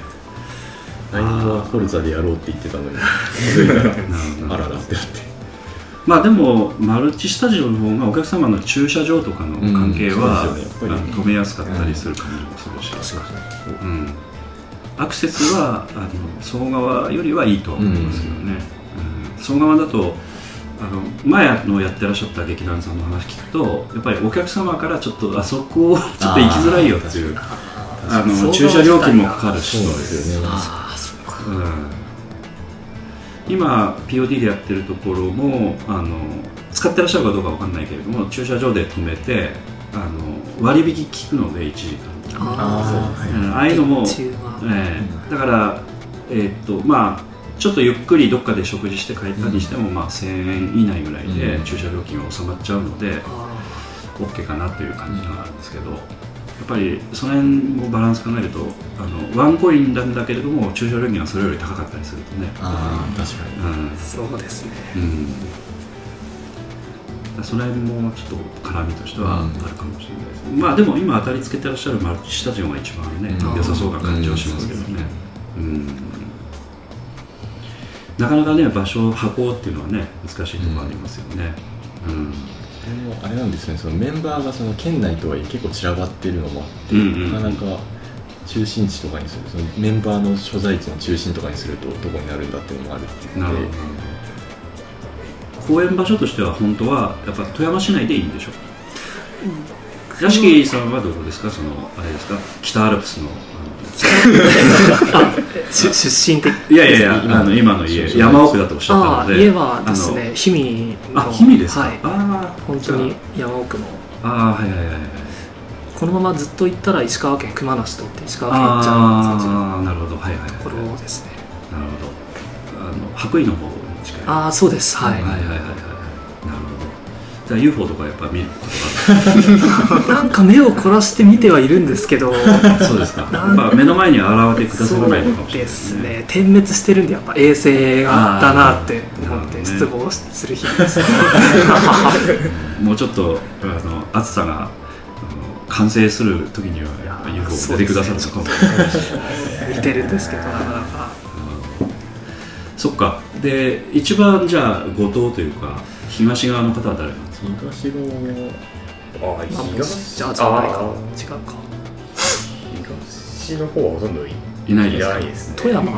来年はフォルツァでやろうって言ってたのに。*laughs* あららってなって。まあでもマルチスタジオの方がお客様の駐車場とかの関係は、うんね。やっぱりあの止めやすかったりする感じもするし、うん、アクセスはあの総側よりはいいとは思いますよね、うん。総側だとあの前のやってらっしゃった劇団さんの話聞くとやっぱりお客様からちょっとあそこをちょっと行きづらいよっていうあの駐車料金もかかるし。そうですよね。うん。今 POD でやってるところもあの使ってらっしゃるかどうかわかんないけれども駐車場で止めてあの割引効くので1時間。ああうんああいうのも、ええ。だから、えーっとまあ、ちょっとゆっくりどっかで食事して帰ったにしても、まあ、1000円以内ぐらいでうん。駐車料金は収まっちゃうので、あ OK かなという感じがあるんですけど、やっぱりその辺もバランス考えるとあのワンコインなんだけれども駐車料金がそれより高かったりするとね、あー確かに。うん。ーそうですね。うん、その辺もちょっと絡みとしてはあるかもしれないです、まあでも今当たりつけてらっしゃるマルチスタジオが一番ね、うん。良さそうな感じはしますけどね、うん。なかなかね場所を運うっていうのはね難しいところありますよね、うん。でもあれなんですねそのメンバーがその県内とはいえ結構散らばってるのもあって、うんうんなかなか中心地とかにするそのメンバーの所在地の中心とかにするとどこになるんだっていうのもあるって言ってなるほど公演場所としては本当はやっぱ富山市内でいいんでしょう。屋敷さんはどこですか？そのあれですか？北アルプスの出出身的。いやいやいやあの今の家山奥だとおっしゃったので。家はですね氷見の。あ氷見ですか、はい。あ本当に山奥の。ああはいはいはいはい。このままずっと行ったら石川県熊梨とって石川県行っちゃう感じのああなるほど。はいところですね。なるほど。あの白衣の方に近いああそうです。はい、はいはいはいはい。はいなるほど。じゃあ UFO とかやっぱ見ること *laughs* なんか目を凝らして見てはいるんですけど。があるそうですか。やっぱ目の前に現れてくださらないのかもしれないですね。点滅してるんでやっぱ衛星がだなって思って失望する日々です。ね *laughs* もうちょっとあの暑さが完成する時にはやっぱ UFO が出てくださるのかもしれない。*laughs* 見てるんですけどそっか。で一番じゃあ後藤というか東側の方は誰なんですか？東側。ああまあ東じゃあじゃないか。あ違うか。東の方はほとんどいいないですか？ないですね。富山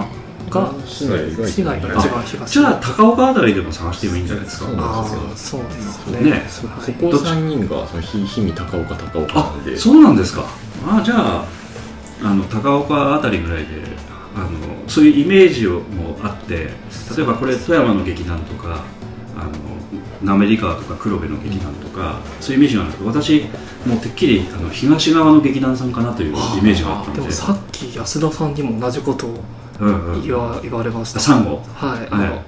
が市内が一番東。じゃあ高岡あたりでも探してもいいんじゃないですか？そうなんあですよ。あそうですね。ね。そここ3人がそのひ氷見高岡高岡あなんでそうなんですか。あじゃああの高岡あたりぐらいであのそういうイメージをもあって例えばこれ富山の劇団とかあの滑川とか黒部の劇団とか、そういうイメージがあるんですけど私もうてっきりあの東側の劇団さんかなというイメージがあったんで。でもさっき安田さんにも同じことをうんうん。言わ言われました。サンゴ？はい、はい。あの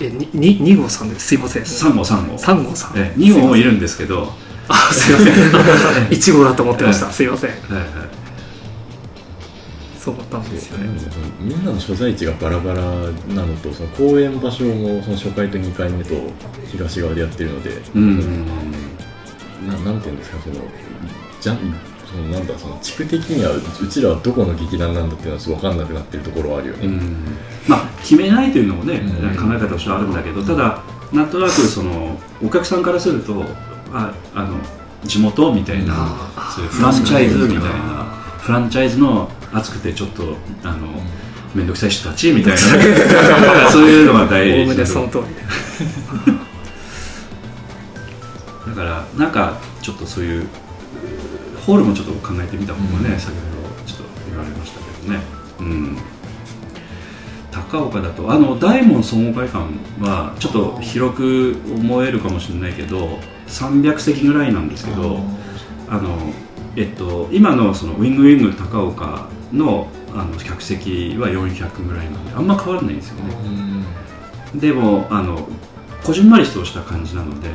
えにに二号さんです。すいません。サンゴサンゴ。三号さん。え2号もいるんですけど。あすいません。*laughs* 一号だと思ってました。すいません。はいはいそうなんですよね。みんなの所在地がバラバラなのとその公演場所もその初回と2回目と東側でやってるので、うん。ななんていうんですかそのじゃんそのなんだその地区的にはううちらはどこの劇団なんだっていうのは分かんなくなってるところはあるよね、うん。まあ決めないというのもね、うん。考え方としてはあるんだけどただなんとなくそのお客さんからするとああの地元みたいな、ういうフランチャイズみたいなフランチャイズの熱くてちょっとあの面倒くさい人たちみたいな *laughs* そういうのがお大事だその通りだからなんかちょっとそういうホールもちょっと考えてみた方がね、うん。先ほどちょっと言われましたけどね、うん、高岡だとあの大門総合会館はちょっと広く思えるかもしれないけど300席ぐらいなんですけどあの、えっと、今のそのウィングウィング高岡のあの客席は400ぐらいなんであんま変わらないんですよね、うんでもあのこじんまりとした感じなので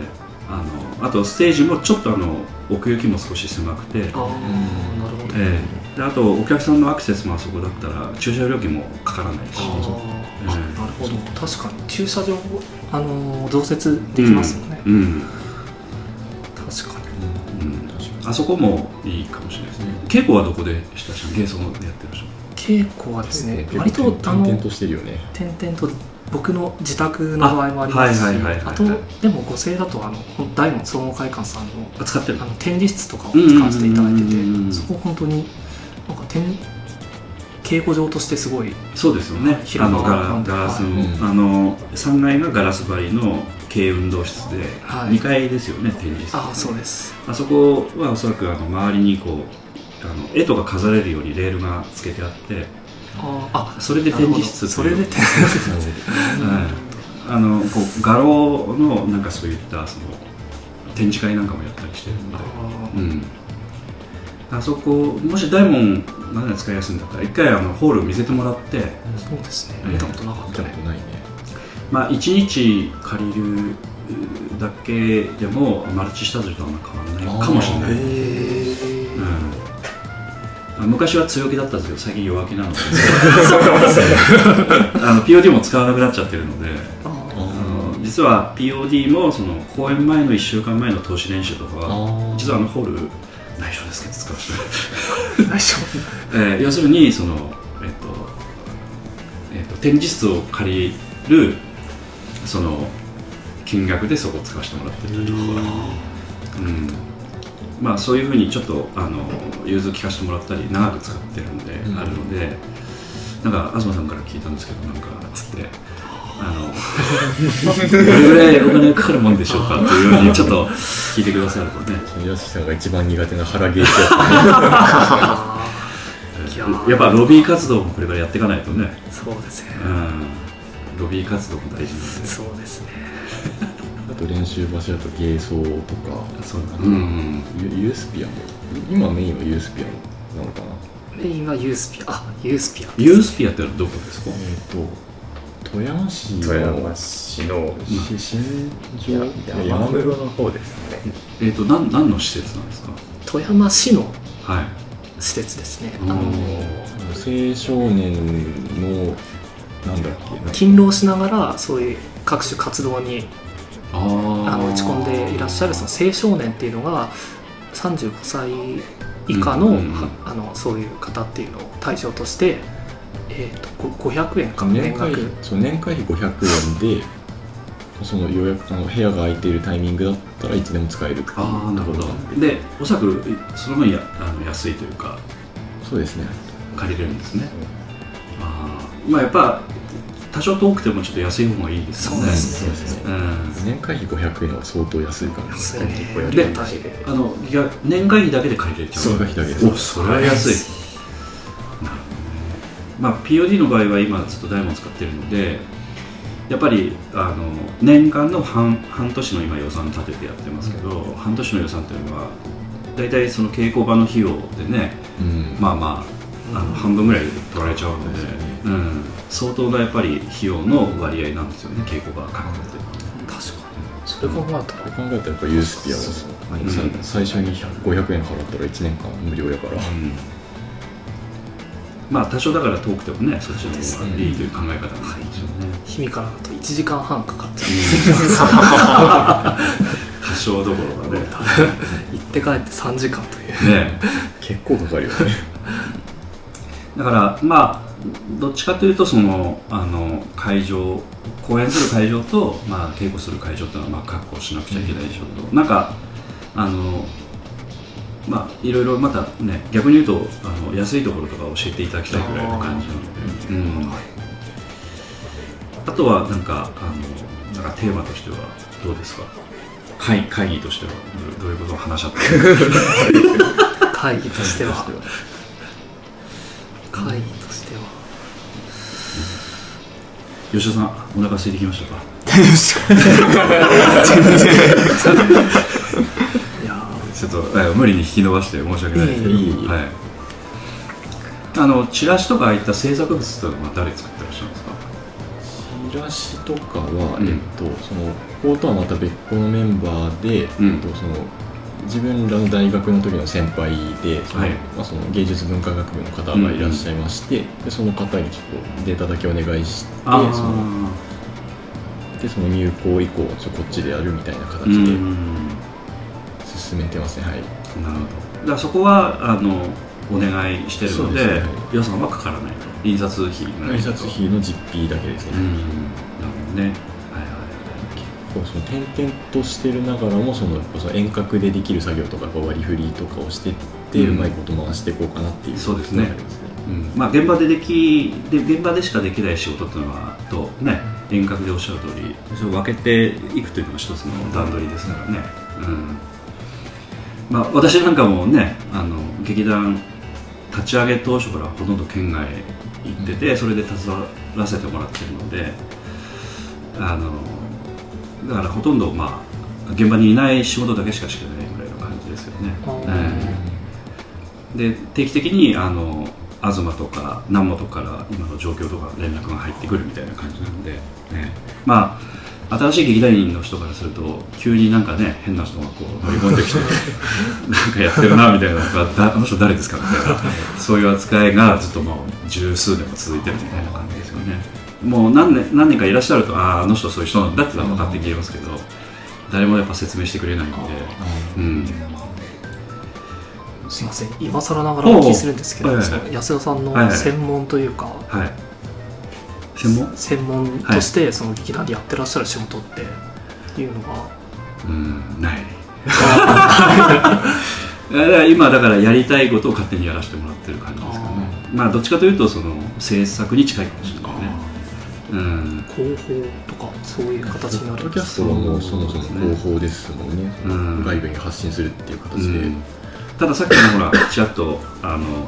あのあとステージもちょっとあの奥行きも少し狭くて、あええ。であとお客さんのアクセスもあそこだったら駐車料金もかからないし、ええ。なるほど。確かに駐車場あのー増設できますもんね、うんうんあそこもいいかもしれないですね。稽古はどこでしたし芸装でやってるでしょ稽古はですね割とあの転々としてるよね。点々と僕の自宅の場合もあります。しあとでも五星だとあの大門総合会館さんのあ使ってる。あの展示室とかを使わせていただいててそこ本当になんか展稽古場としてすごいそうですよね。あのガラスの、はい。あの3階がガラス張りの軽運動室で、はい。2階ですよね展示室ああそうです。あそこはおそらくあの周りにこうあの絵とか飾れるようにレールがつけてあってああそれで展示室それで展なるはい、あのこう画廊のなんかそういったその展示会なんかもやったりしてるんで、うん、あそこもし大門何が使いやすいんだったら一回あのホール見せてもらって、そうですね。うん。見たことなかったね。見たことない。ねまあ、1日借りるだけでもマルチ下地とあんま変わらないかもしれない、うん、あ昔は強気だったんですけど最近弱気なので。*laughs* あの POD も使わなくなっちゃってるので。実は POD もその公演前の1週間前の投資練習とか実はあのホール内緒ですけど使わせて。あ内緒。*laughs* えー要するにその、えっとえっと展示室を借りるその金額でそこを使わせてもらってるとか、うん。まあ、そういうふうにちょっとあの融通聞かせてもらったり長く使ってるんで、うん。あるのでなんか東さんから聞いたんですけどなんかつって。あのどれぐらいお金かかるもんでしょうかっていうようにちょっと聞いてくださるとね。そのヨシさんが一番苦手な腹ゲージやった。ねいやーやっぱロビー活動もこれからやっていかないとね。そうですね。うん、ロビー活動も大事なんで。そうですね。あと練習場所だとゲーソーとか。そうあとうんユユースピアも？今メインはユースピアなのかな？メインはユースピア。あユースピア。ユースピアってのはどこですか？えっ、と富山市の富山。市のし新や庄山室の方ですね。えっ、と何何の施設なんですか？富山市のはい。施設ですね。うんあの青少年のなんだっけ？勤労しながらそういう各種活動にあの打ち込んでいらっしゃるその青少年っていうのが35歳以下の,、うんうんうん。はあのそういう方っていうのを対象として、えー、とご500円か年会年額。そう年会費500円でその予約あの部屋が空いているタイミングだったらいつでも使えるああなるほど。ところなんでおそらくその分やあの安いというかそうですね。借りれるんですね、ああまあやっぱ多少遠くてもちょっと安い方がいいですよね。そうですね。うん。年会費500円は相当安いから安いね。であのいや年会費だけで借りれちゃう。年会費だけですおそれは安い。なるほどね。まあ POD の場合は今ずっとダイヤモンド使ってるのでやっぱりあの年間の半半年の今予算立ててやってますけど、半年の予算っていうのは大体その稽古場の費用でねうん。まあまああの半分ぐらい取られちゃうので、うん、相当なやっぱり費用の割合なんですよね稽古場確保って確かに。それ考えたら考えたらやっぱユースピアは最初に100 500円払ったら1年間無料やから。うん。まあ多少だから遠くてもねそっちの方がいいという考え方なんですよね、氷見からだと1時間半かかっちゃ *laughs* 多少どころかね。う *laughs* 行って帰って3時間という。ね。*laughs* 結構かかるよねだからまあどっちかというとそのあの会場公演する会場と、まあ、稽古する会場っていうのはまあ確保しなくちゃいけないでしょうと、なんかあのまあいろいろまたね逆に言うとあの安いところとか教えていただきたいぐらいの感じなので、うん。あとはなんかあのなんかテーマとしてはどうですか？会会議としてはどういうことを話し合ってる？*laughs* 会議としては会議としては吉田さんお腹空いてきましたか？大丈夫ですか全然。いやちょっと、え無理に引き伸ばして申し訳ない。ですけど、はい、あのチラシとかああいった制作物っていうのは誰作ってらっしゃるんですか？チラシとかは、うん。えっと、そのこことはまた別個のメンバーで、うん。えっと、その自分らの大学の時の先輩でその,、はい。まあ、その芸術文化学部の方がいらっしゃいまして、でその方にちょっとデータだけお願いしてそのでその入校以降ちょこっちでやるみたいな形うん。でなる進めてますね、はい。ほど。だからそこはあのお願いしてるのでね予算はかからないと。印刷費がない印と刷費の実費だけですね、うん。なるほどねはいはいこうその転々としてるながらもそのやっぱその遠隔でできる作業とか割り振りとかをしてって、ううんまいこと回していこうかなっていうそうですね。のがありますね。うん。まあ、現場でできで現場でしかできない仕事っていうのはとね遠隔でおっしゃる通りそれを分けていくというのが一つの段取りですからね、うん。まあ、私なんかもねあの劇団立ち上げ当初からほとんど県外行ってて、それで携わらせてもらってるのであのだからほとんどまあ現場にいない仕事だけしかしてないぐらいの感じですよね、ええ。で定期的にあの東とか南本から今の状況とか連絡が入ってくるみたいな感じなので、ね、まあ新しい劇団員の人からすると急になんかね変な人がこう乗り込んできて *laughs* なんかやってるなみたいなだあの人誰ですかみたいなそういう扱いがずっともう十数年も続いてるみたいな感じですよねもう何年何年かいらっしゃるとあああの人そういう人なんだってのは分かってきますけど誰もやっぱ説明してくれないんで、うん、すいません。今更ながらお聞きするんですけど、安田さんの専門というか、はい。専門？専門としてその劇団でやってらっしゃる仕事っていうのが、うんない。*laughs* 今だからやりたいことを勝手にやらせてもらってる感じですかね。まあどっちかというとその制作に近いかもしれないねうん。広報とかそういう形になるポッドキャストはもうそもそも広報ですもんね、うん。外部に発信するっていう形で、うん。たださっきのほらちらっとあの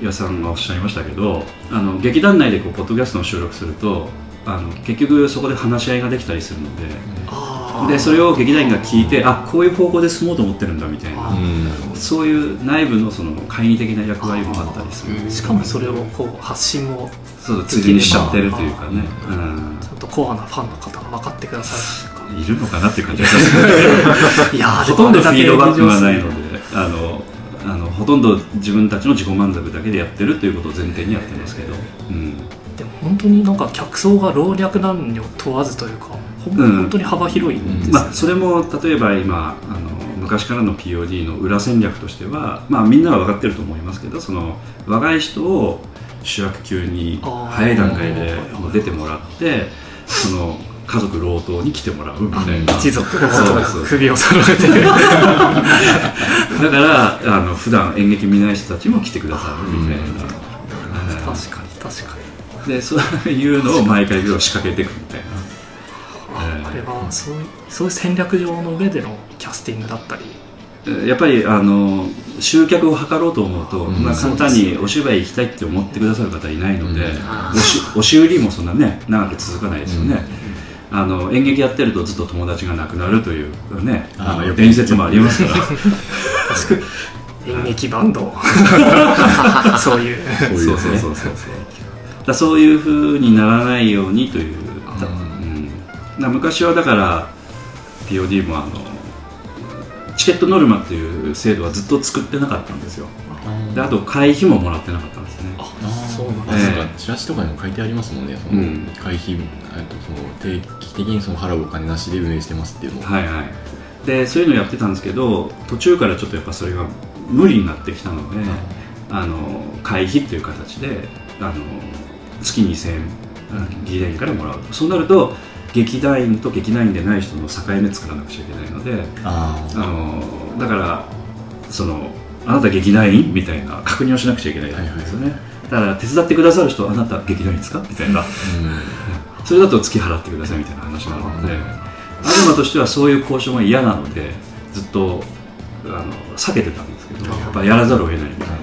岩さんがおっしゃいましたけどあの劇団内でこうポッドキャストの収録するとあの結局そこで話し合いができたりするのであでそれを劇団員が聞いてあこういう方向で進もうと思ってるんだみたいな。うん。そういう内部のその会議的な役割もあったりする。ーしかもそれをこう発信をそうついでにしちゃってるというかね、うん。ちゃんとコアなファンの方が分かってくださるいるのかなっていう感じがします。けいやーどほとんどフィードバックがないのであのあのほとんど自分たちの自己満足だけでやってるということを前提にやってますけど、うん、でも本当になんか客層が老若男女問わずというか本当に幅広いんですよね、まあ、それも例えば今あの昔からの POD の裏戦略としては、まあ、みんなは分かってると思いますけどその若い人を主役級に早い段階でもう出てもらってその家族老頭に来てもらうみたいな。一族。首を揃えて。*laughs* だからあの普段演劇見ない人たちも来てくださるみたいな、うん。確かに確かに。でそういうのを毎回仕掛けていくみたいな、あれはそういうそういう戦略上の上でのキャスティングだったり。やっぱりあの集客を図ろうと思うと、うん。まあ、簡単にお芝居行きたいって思ってくださる方いないので、うん。おし押し売りもそんなね長く続かないですよね、あの演劇やってるとずっと友達が亡くなるというねあの伝説もありますから。*laughs* 演劇バンド。*laughs* そういう。そういうそうそうそうそう。そうだそういうふうにならないようにという、昔はだから POD もあのチケットノルマっていう制度はずっと作ってなかったんですよ。であと会費ももらってなかったんですね。そうなんあええ。そうかチラシとかにも書いてありますもんね、そのうん。会費、えっとその定期的にその払うお金なしで運営してますっていうの。を、はいはい。でそういうのやってたんですけど途中からちょっとやっぱそれが無理になってきたので、あの会費っていう形であの月2000円劇団員からもらうと。そうなると劇団員と劇団員でない人の境目作らなくちゃいけないのでああのだからそのあなた劇団員みたいな確認をしなくちゃいけないんですよね、だから手伝ってくださる人あなた劇団員ですか？みたいな。*laughs* それだと月払ってくださいみたいな話なので東としてはそういう交渉が嫌なのでずっとあの避けてたんですけどやっぱやらざるを得ないみたいな、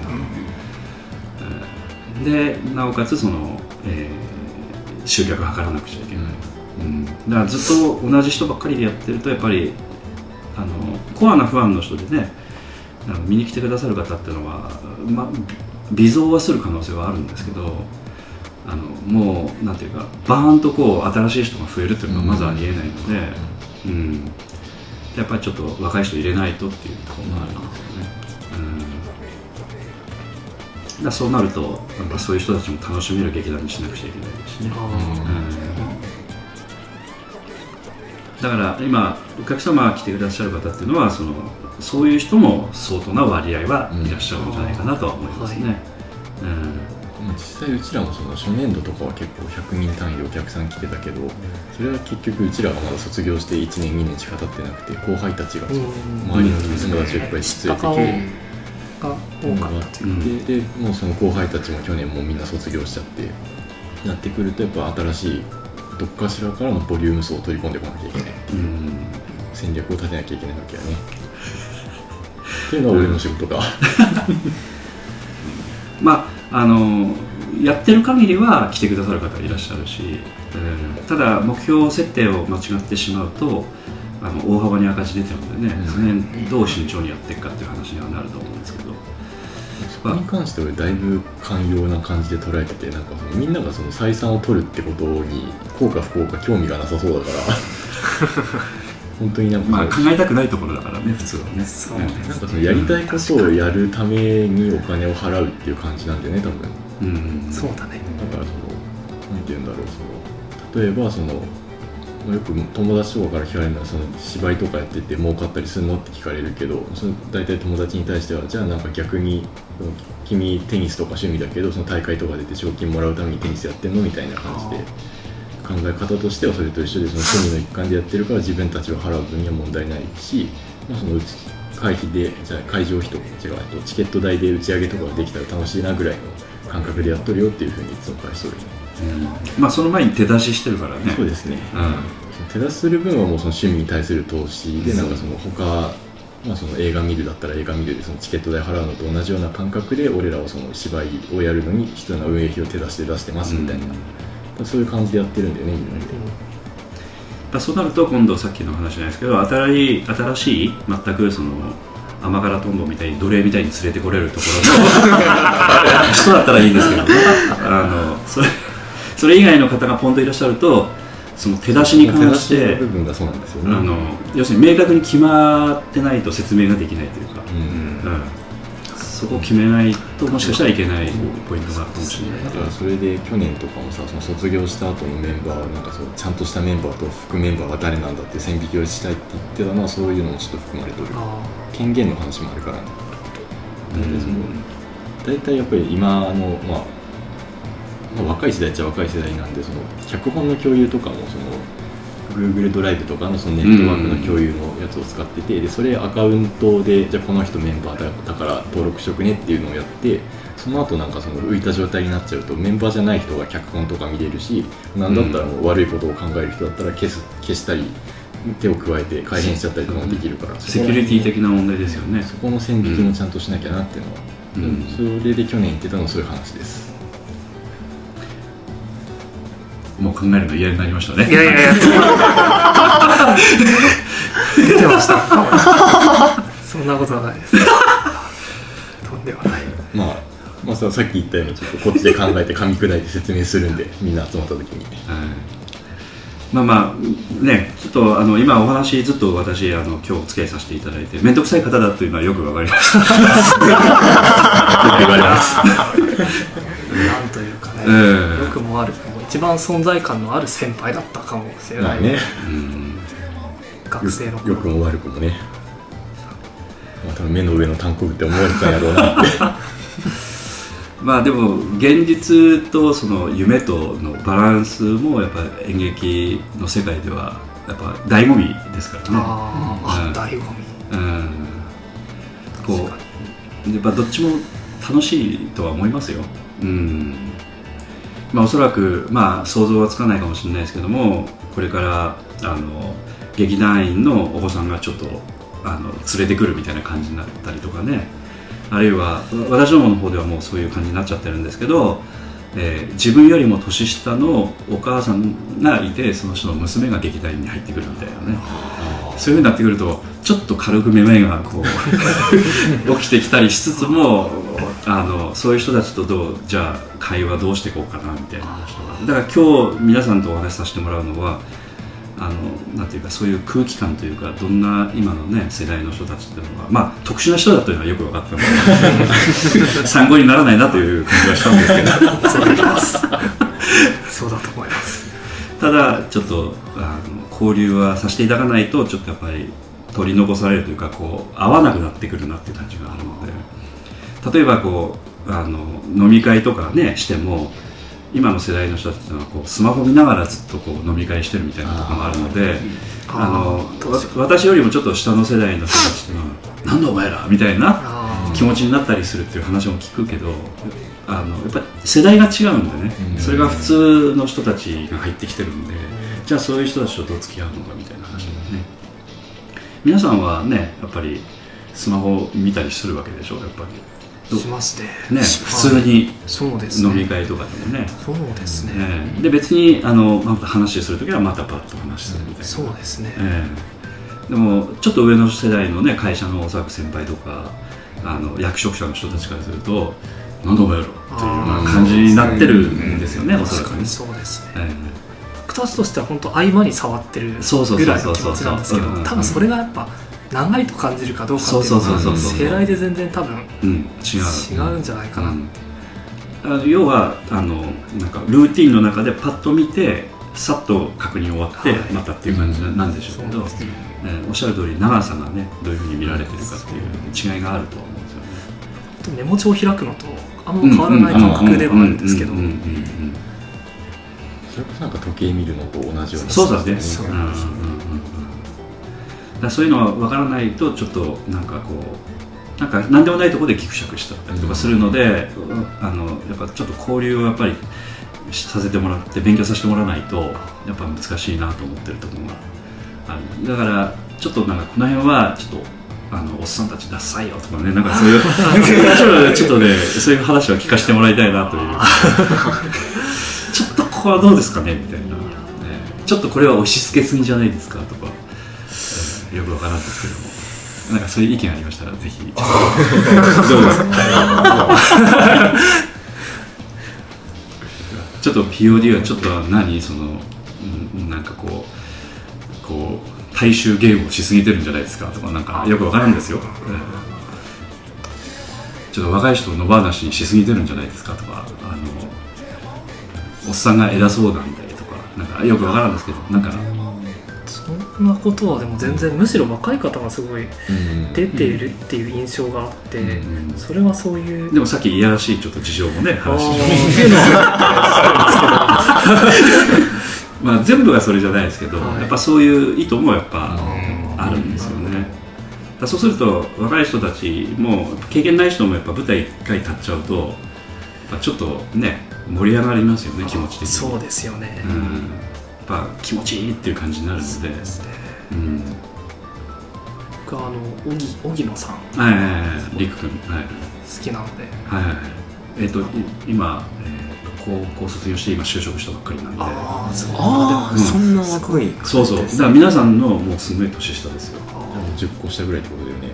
えーでなおかつその、えー集客図らなくちゃいけない、うん、だからずっと同じ人ばっかりでやってるとやっぱりあのコアなファンの人でねあの見に来てくださる方っていうのは、ま、微増はする可能性はあるんですけどあのもうなんていうかバーンとこう新しい人が増えるっていうのはまずありえないので、うんやっぱりちょっと若い人入れないとっていうところもあるんですよね。うんだそうなるとやっぱそういう人たちも楽しめる劇団にしなくちゃいけないですしね。だから今お客様が来てくださる方っていうのはそのそういう人も相当な割合はいらっしゃるんじゃないかなとは思いますね。うん。まあ実際うちらもその初年度とかは結構100人単位でお客さん来てたけどそれは結局うちらがまだ卒業して1年2年しか経ってなくて後輩たちがうん。周りの友達をいっぱい連れてが多かったっていううん。ででもうその後輩たちも去年もうみんな卒業しちゃってなってくるとやっぱ新しいどっかしらからのボリューム層を取り込んでこなきゃいけない。うん。戦略を立てなきゃいけないわけやね。っていうのは俺の仕事だ、まああのやってる限りは来てくださる方いらっしゃるし、うん。ただ目標設定を間違ってしまうとあの大幅に赤字出てるのでね、その辺どう慎重にやっていくかっていう話にはなると思うこに関してはだいぶ寛容な感じで捉えててなんかそのみんながその採算を取るってことに効か不幸か興味がなさそうだから。*laughs* 本当になんか、まあ考えたくないところだからね普通はね。そううん。なんかそのやりたいことをやるためにお金を払うっていう感じなんだよね多分。うん。そうだねだからそのなんて言うんだろうその例えばそのまあよく友達とかから聞かれるのはその芝居とかやってて儲かったりするのって聞かれるけどその大体友達に対してはじゃあなんか逆に君テニスとか趣味だけどその大会とか出て賞金もらうためにテニスやってんのみたいな感じで考え方としてはそれと一緒でその趣味の一環でやってるから自分たちは払う分には問題ないし、まあ、そのうち会費でじゃあ会場費とか違うとチケット代で打ち上げとかができたら楽しいなぐらいの感覚でやっとるよっていうふうにいつも返しとるねまあその前に手出ししてるからね。そうですね。うん。手出しする分はもうその趣味に対する投資でなんかその他、まあ、その映画見るだったら映画見るでそのチケット代払うのと同じような感覚で俺らはその芝居をやるのに必要な運営費を手出して出してますみたいな、そういう感じでやってるんだよねみんなで、だそうなると今度さっきの話じゃないですけど新しい新しい全くその甘辛トンボみたいに奴隷みたいに連れてこれるところの人だったらいいんですけどね。あのそれそれ以外の方がポンといらっしゃるとその手出しに関しての部分がそうなんですよね。あの要するに明確に決まってないと説明ができないというか、うん。うん。そこを決めないともしかしたらいけないポイントがあるかもしれない。だからそれで去年とかもさその卒業した後のメンバーなんかそうちゃんとしたメンバーと副メンバーが誰なんだって線引きをしたいって言ってたのはそういうのもちょっと含まれてる。あ権限の話もあるからね。大体やっぱり今の、まあ、まあ若い世代っちゃ若い世代なんでその脚本の共有とかもその Google ドライブとかのそのネットワークの共有のやつを使っててでそれアカウントでじゃあこの人メンバーだだから登録しとくねっていうのをやってその後なんかその浮いた状態になっちゃうとメンバーじゃない人が脚本とか見れるしなんだったらもう悪いことを考える人だったら消す消したり手を加えて改変しちゃったりとかもできるからセキュリティ的な問題ですよね。そこの線引きもちゃんとしなきゃなっていうのは、うん。それで去年言ってたのはそういう話ですもう考えるの嫌になりましたね。いやいやいや。*laughs* 出てました。そんなことはないです。とんでもない。まあまあささっき言ったようにちょっとこっちで考えて噛み砕いて説明するんでみんな集まった時に。はい。まあまあねちょっとあの今お話ずっと私あの今日お付き合いさせていただいて面倒くさい方だというのはよくわかりました *laughs* よく言われます。*laughs* なんというかね、ええよくもあるも。う一番存在感のある先輩だったかもしれない、まあね。うん。学生の頃。よくも悪くもね。まあ多分目の上の単行部って思われたんやろうな。っ *laughs* てまあでも現実とその夢とのバランスもやっぱ演劇の世界ではやっぱ醍醐味ですからね。あー。あうん。醍醐味。うん。こうやっぱどっちも楽しいとは思いますよ。うんまあおそらくまあ想像はつかないかもしれないですけどもこれからあの劇団員のお子さんがちょっとあの連れてくるみたいな感じになったりとかね。あるいは私どもの方ではもうそういう感じになっちゃってるんですけど、えー自分よりも年下のお母さんがいてその人の娘が劇団員に入ってくるみたいなね。そういうふうになってくるとちょっと軽くめまいがこう *laughs* 起きてきたりしつつもあのそういう人たちとどうじゃあ会話どうしていこうかなみたいな。だから今日皆さんとお話しさせてもらうのはあのなんていうかそういう空気感というかどんな今のね世代の人たちっていうのがまあ特殊な人だというのはよく分かったので参考にならないなという感じがしたんですけど。そうだと思います。*laughs* そうだと思います。ただちょっとあの交流はさせていただかないとちょっとやっぱり取り残されるというかこう合わなくなってくるなっていう感じがあるので例えばこうあの飲み会とかねしても今の世代の人たちっていうのはこうスマホ見ながらずっとこう飲み会してるみたいなところもあるのであの私よりもちょっと下の世代の人たちっていうのは「なんだお前ら」みたいなあ気持ちになったりするっていう話も聞くけどあのやっぱり世代が違うんでね、うん。それが普通の人たちが入ってきてるんで、じゃあそういう人たちとどう付き合うのかみたいな皆さんはねやっぱりスマホ見たりするわけでしょ？やっぱり。しますね。ね普通に飲み会とかでもね。そうですね、ね、で別にあのまた話する時はまたパッと話するみたいな。そうですね、でもちょっと上の世代のね会社のおそらく先輩とかあの役職者の人たちからすると何度もやろうっていうような感じになってるんですよねおそらくね。そうですね、えー2つとしては本当合間に触ってるぐらいの気持ちなんですけど多分それがやっぱ長いと感じるかどうかっていうのは世代で全然多分違う。んじゃないかな。って。要はあのなんかルーティンの中でパッと見てさっと確認終わって、またっていう感じなん。でしょうけど、ね、えー、おっしゃる通り長さがねどういうふうに見られてるかっていう違いがあると思うんですよね。メモ帳を開くのとあんま変わらない感覚ではあるんですけど。それこそなんか時計見るのと同じようなそうだね。そう。うんそういうのは分からないとちょっとなんかこうなんか何でもないところでギクシャクしちゃったりとかするので、あのやっぱちょっと交流をやっぱりさせてもらって勉強させてもらわないとやっぱ難しいなと思ってるところがある。だからちょっとなんかこの辺はちょっとあのおっさんたちダサいよとかねなんかそういう *laughs* ちょっとねそういう話を聞かせてもらいたいなという *laughs* ここはどうですかね？みたいな、ね。ちょっとこれは押し付けすぎじゃないですか？とか、えーよくわからんですけど。もなんかそういう意見ありましたらぜひ。ちょっとどうですか？ちょっと POD はちょっと何？そのうんなんかこうこう大衆ゲームをしすぎてるんじゃないですか？とかなんかよくわからんですよ、えー。ちょっと若い人を野放しにしすぎてるんじゃないですか？とか。あのおっさんが偉そうなんでとかなんかよくわからんですけどなんか。そんなことはでも全然むしろ若い方がすごいうん出ているっていう印象があって、うん。それはそういうでもさっきいやらしいちょっと事情もね話して *laughs* まあ全部がそれじゃないですけど、はい。やっぱそういう意図もやっぱあるんですよね、だからそうすると若い人たちも経験ない人もやっぱ舞台一回立っちゃうとちょっとね盛り上がりますよね気持ち的に。そうですよね、うん、やっぱ気持ちいいっていう感じになるので。ですね。うん僕はあの荻荻野さん。好はいはいはい。りく君。はい。きなので。はいはいはい。えっ、とい今、えー、と高校卒業して今就職したばっかりなんで。ああそう。ああ、うん。そんな若いそうそう。だから皆さんのもうすごい年下ですよ。10個下ぐらいってことだよね。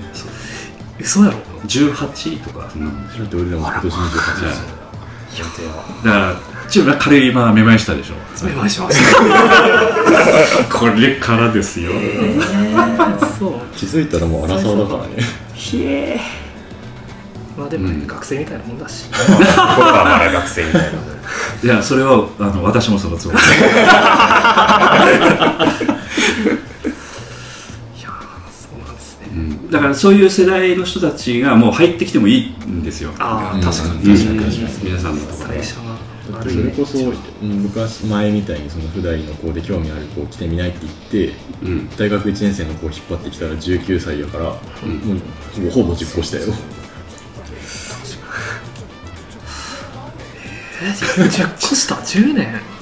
嘘やろ。18とかそんなもんでしょだって俺らも今年28ですだからちょっと軽い今めまいしたでしょ。お願いします。*laughs* これからですよ、そう。気づいたらもう荒沢だからね。まあでも、うん。学生みたいなもんだし。僕はまだ学生みたいないやそれはあの私もそのつもりだからそういう世代の人たちがもう入ってきてもいいんですよ。うん。ああ確かに。うん。確かに。確かに皆さんのところそれこそうん昔前みたいにその普代の子で興味ある子来てみないって言ってうん。大学1年生の子を引っ張ってきたら19歳やから、もうほぼほぼ10個したよ。え10個下10年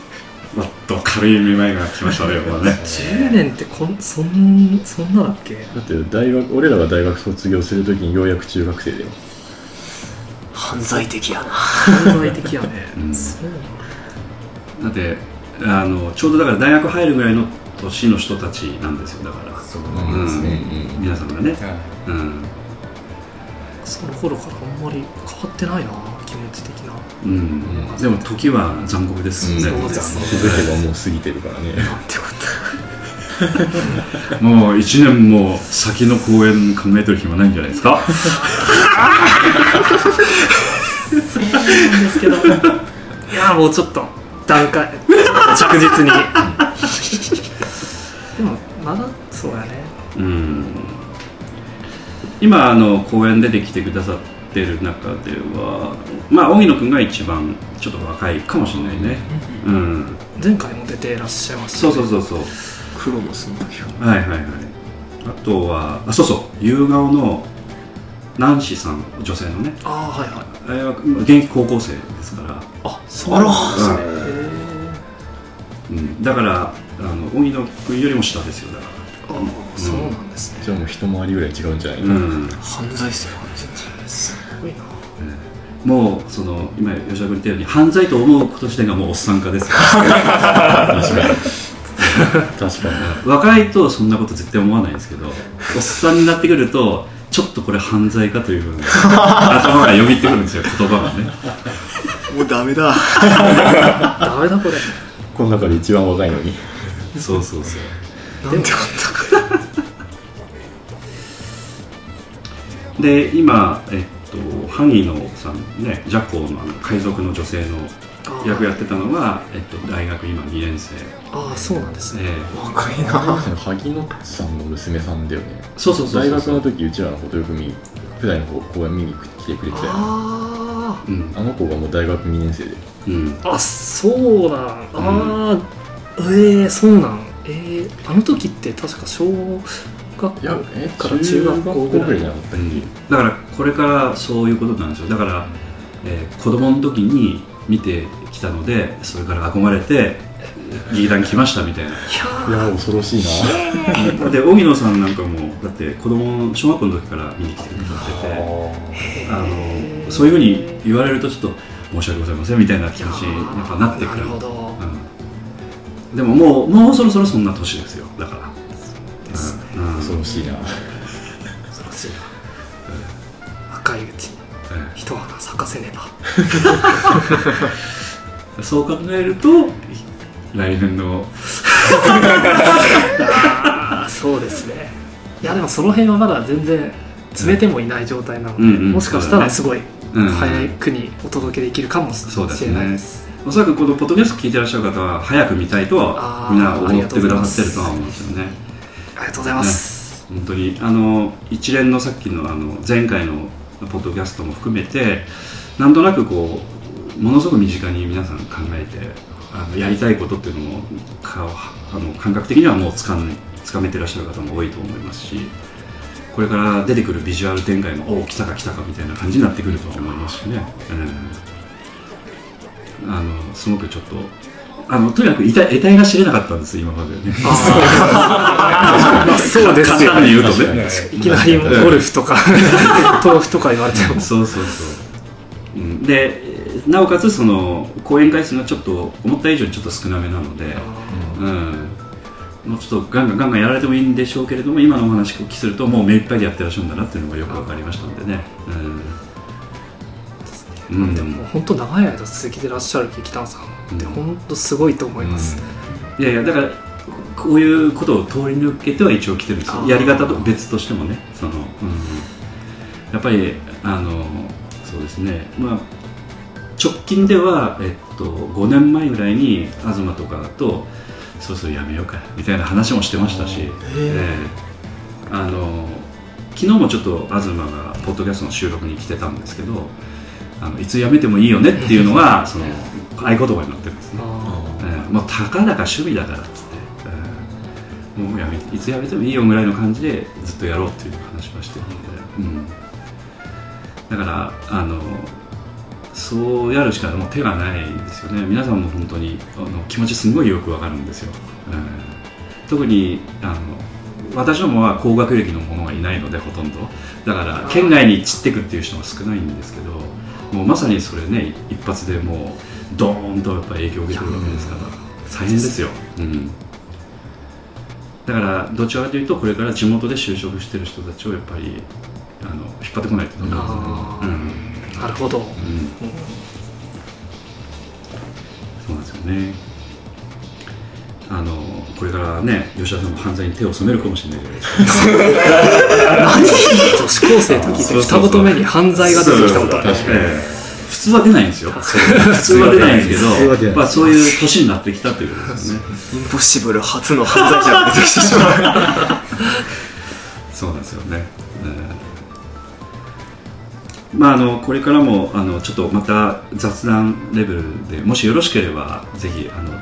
もっと軽いめまいが来ましたねこれね。10年ってこんそんそんなだっけ？だって大学俺らが大学卒業するときにようやく中学生だよ。犯罪的やな。犯罪的やね、*laughs* うん。そうだ。ってあのちょうどだから大学入るぐらいの年の人たちなんですよだから。そううんうん。皆さんがね、はい。うん。その頃からあんまり変わってないな気持ち的なうん、でも時は残酷ですよね、そうですね。気づけばもう過ぎてるからねなんてこと。*laughs* もう1年も先の公演考えてる暇ないんじゃないですか？そうなんですけど。いやもうちょっと段階着実に。でもまだそうやね。うん。今あの公演出てきてくださってる中ではまあ荻野君が一番ちょっと若いかもしれないね。うん前回も出ていらっしゃいましたそうそうそうそう。クロノスの時は。はいはいはい。あとはあそうそう。夕顔のナンシーさん女性のね。ああはいはい。あれは現役高校生ですから。あそうなんうんですね。うん、だからあの荻野君よりも下ですよだかああそうなんですね。じゃあもう一回りぐらい違うんじゃないら、かな、うん、犯罪っすよ犯ごいな。もうその今吉田君言ったように犯罪と思うこと自体がもうおっさん化ですから確かに。確かに若いとそんなこと絶対思わないですけどおっさんになってくるとちょっとこれ犯罪かというふうに頭がよぎってくるんですよ言葉がね。もうダメだ。ダメだこれ。この中で一番若いのに。そうそうそう。なんてこで今えっと萩野さんねジャコのあの海賊の女性の役やってたのが、えっと、大学今2年生。ああそうなんですね。でと若いな。萩野さんの娘さんだよね。そうそうそうそう。大学の時うちらのことよく見に普段の公演見に来てくれてあうん。あの子がもう大学2年生で。うん。ーあそうなん。ああ、ええそうなん。えー、あの時って確か小学校？いやえから中学校ぐらいだからこれからそういうことなんですよだから、えー子供の時に見てきたのでそれから憧れて劇団来ましたみたいな。いや恐ろしいな。だって荻野さんなんかもだって子供小学校の時から見に来てくださっててあのそういうふうに言われるとちょっと申し訳ございませんみたいな気持ちにやっぱなってくる。なるほど。うん、でももうもうそろそろそんな年ですよ。だから恐ろしいな恐ろしいな若いうちにえ一花咲かせねば。え *laughs* そう考えると来年の。そうですね。いやでもその辺はまだ全然詰めてもいない状態なので、うんうんもしかしたらすごいうん。早くにお届けできるかもしれない。ねですおそらくこのポッドキャスト聞いてらっしゃる方は早く見たいとはみんな思ってくださってるとは思うんですよねありがとうございます、本当にあの一連のさっきのあの前回のポッドキャストも含めてなんとなくこうものすごく身近に皆さん考えてあのやりたいことっていうのもかあの感覚的にはもうつかんつかめてらっしゃる方も多いと思いますしこれから出てくるビジュアル展開もおお来たか来たかみたいな感じになってくると思いますしね、うん、あのすごくちょっとあのとにかく得体得体が知れなかったんです今まで *laughs* ね。まあそうですよ簡単に言うとね。いきなりゴルフとか *laughs* 豆腐とか言われても。そうそうそう、うん、でなおかつその講演回数がちょっと思った以上にちょっと少なめなので、うん、もうちょっとガンガンガンガンやられてもいいんでしょうけれども今のお話をお聞きするともう目いっぱいでやってらっしゃるんだなっていうのがよく分かりましたんでね、うん。うんでも本当長い間続けてらっしゃる劇団さんって本当すごいと思います、いやいやだからこういうことを通り抜けては一応来てるんですよ。やり方と別としてもねその、うん、やっぱりあのそうですね。まあ直近では、えっと、5年前ぐらいに東とかとそろそろやめようかみたいな話もしてましたし、ええ。あの昨日もちょっと東がポッドキャストの収録に来てたんですけどあのいつやめてもいいよねっていうのがその合言葉になってるんですね、あええもうたかだか趣味だからっつって、ええもうやめていつやめてもいいよぐらいの感じでずっとやろうっていう話はしてるので、うん、だからあのそうやるしかもう手がないですよね。皆さんも本当にあの気持ちすごいよくわかるんですよ、ええ特にあの私どもは高学歴の者がいないのでほとんど。だから県外に散ってくっていう人が少ないんですけどもうまさにそれね一発でもうドーンとやっぱ影響を受けてるわけですから。大変ですよ、うん、だからどちらかというとこれから地元で就職してる人たちをやっぱりあの引っ張ってこないとダメですね。うんなるほど、うん。そうなんですよね。あのこれからね吉田さんも犯罪に手を染めるかもしれないじゃないですか。*laughs* 女子高生と聞いて二言目に犯罪が出てきたことある。確かに普通は出ないんですよ。*laughs* 普通は出ないんですけどまあそういう年になってきたということですね。インポッシブル初の犯罪者が出てきてしまうそうなんですよね、うん。まああのこれからもあのちょっとまた雑談レベルでもしよろしければぜひあの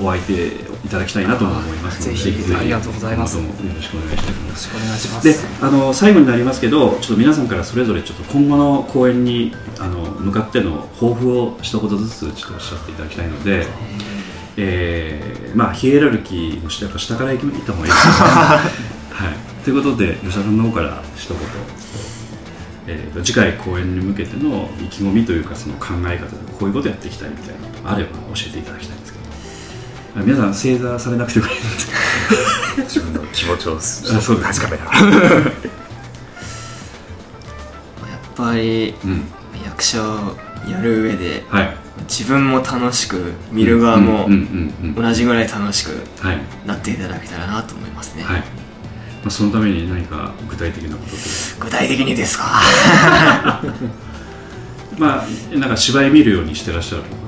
お相手いただきたいなとも思いますぜひありがとうございます。よろしくお願いします。よろしくお願いしまですあの最後になりますけどちょっと皆さんからそれぞれちょっと今後の公演にあの向かっての抱負を一言ずつちょっとおっしゃっていただきたいので、えーまあヒエラルキーの下下から行った方がいいですよねはい。ということで吉田さんの方から一言。えーと次回公演に向けての意気込みというかその考え方でこういうことやっていきたいみたいなのがあれば教えていただきたい皆さん正座されなくてもいいんで自分の気持ちを。確かめながらやっぱりどうん。役者をやる上ではい自分も楽しく見る側も同じぐらい楽しくはいなっていただけたらなと思いますね、はい、まあ、そのために何か具体的なことと具体的にですか？*laughs* まあなんか芝居見るようにしてらっしゃるとか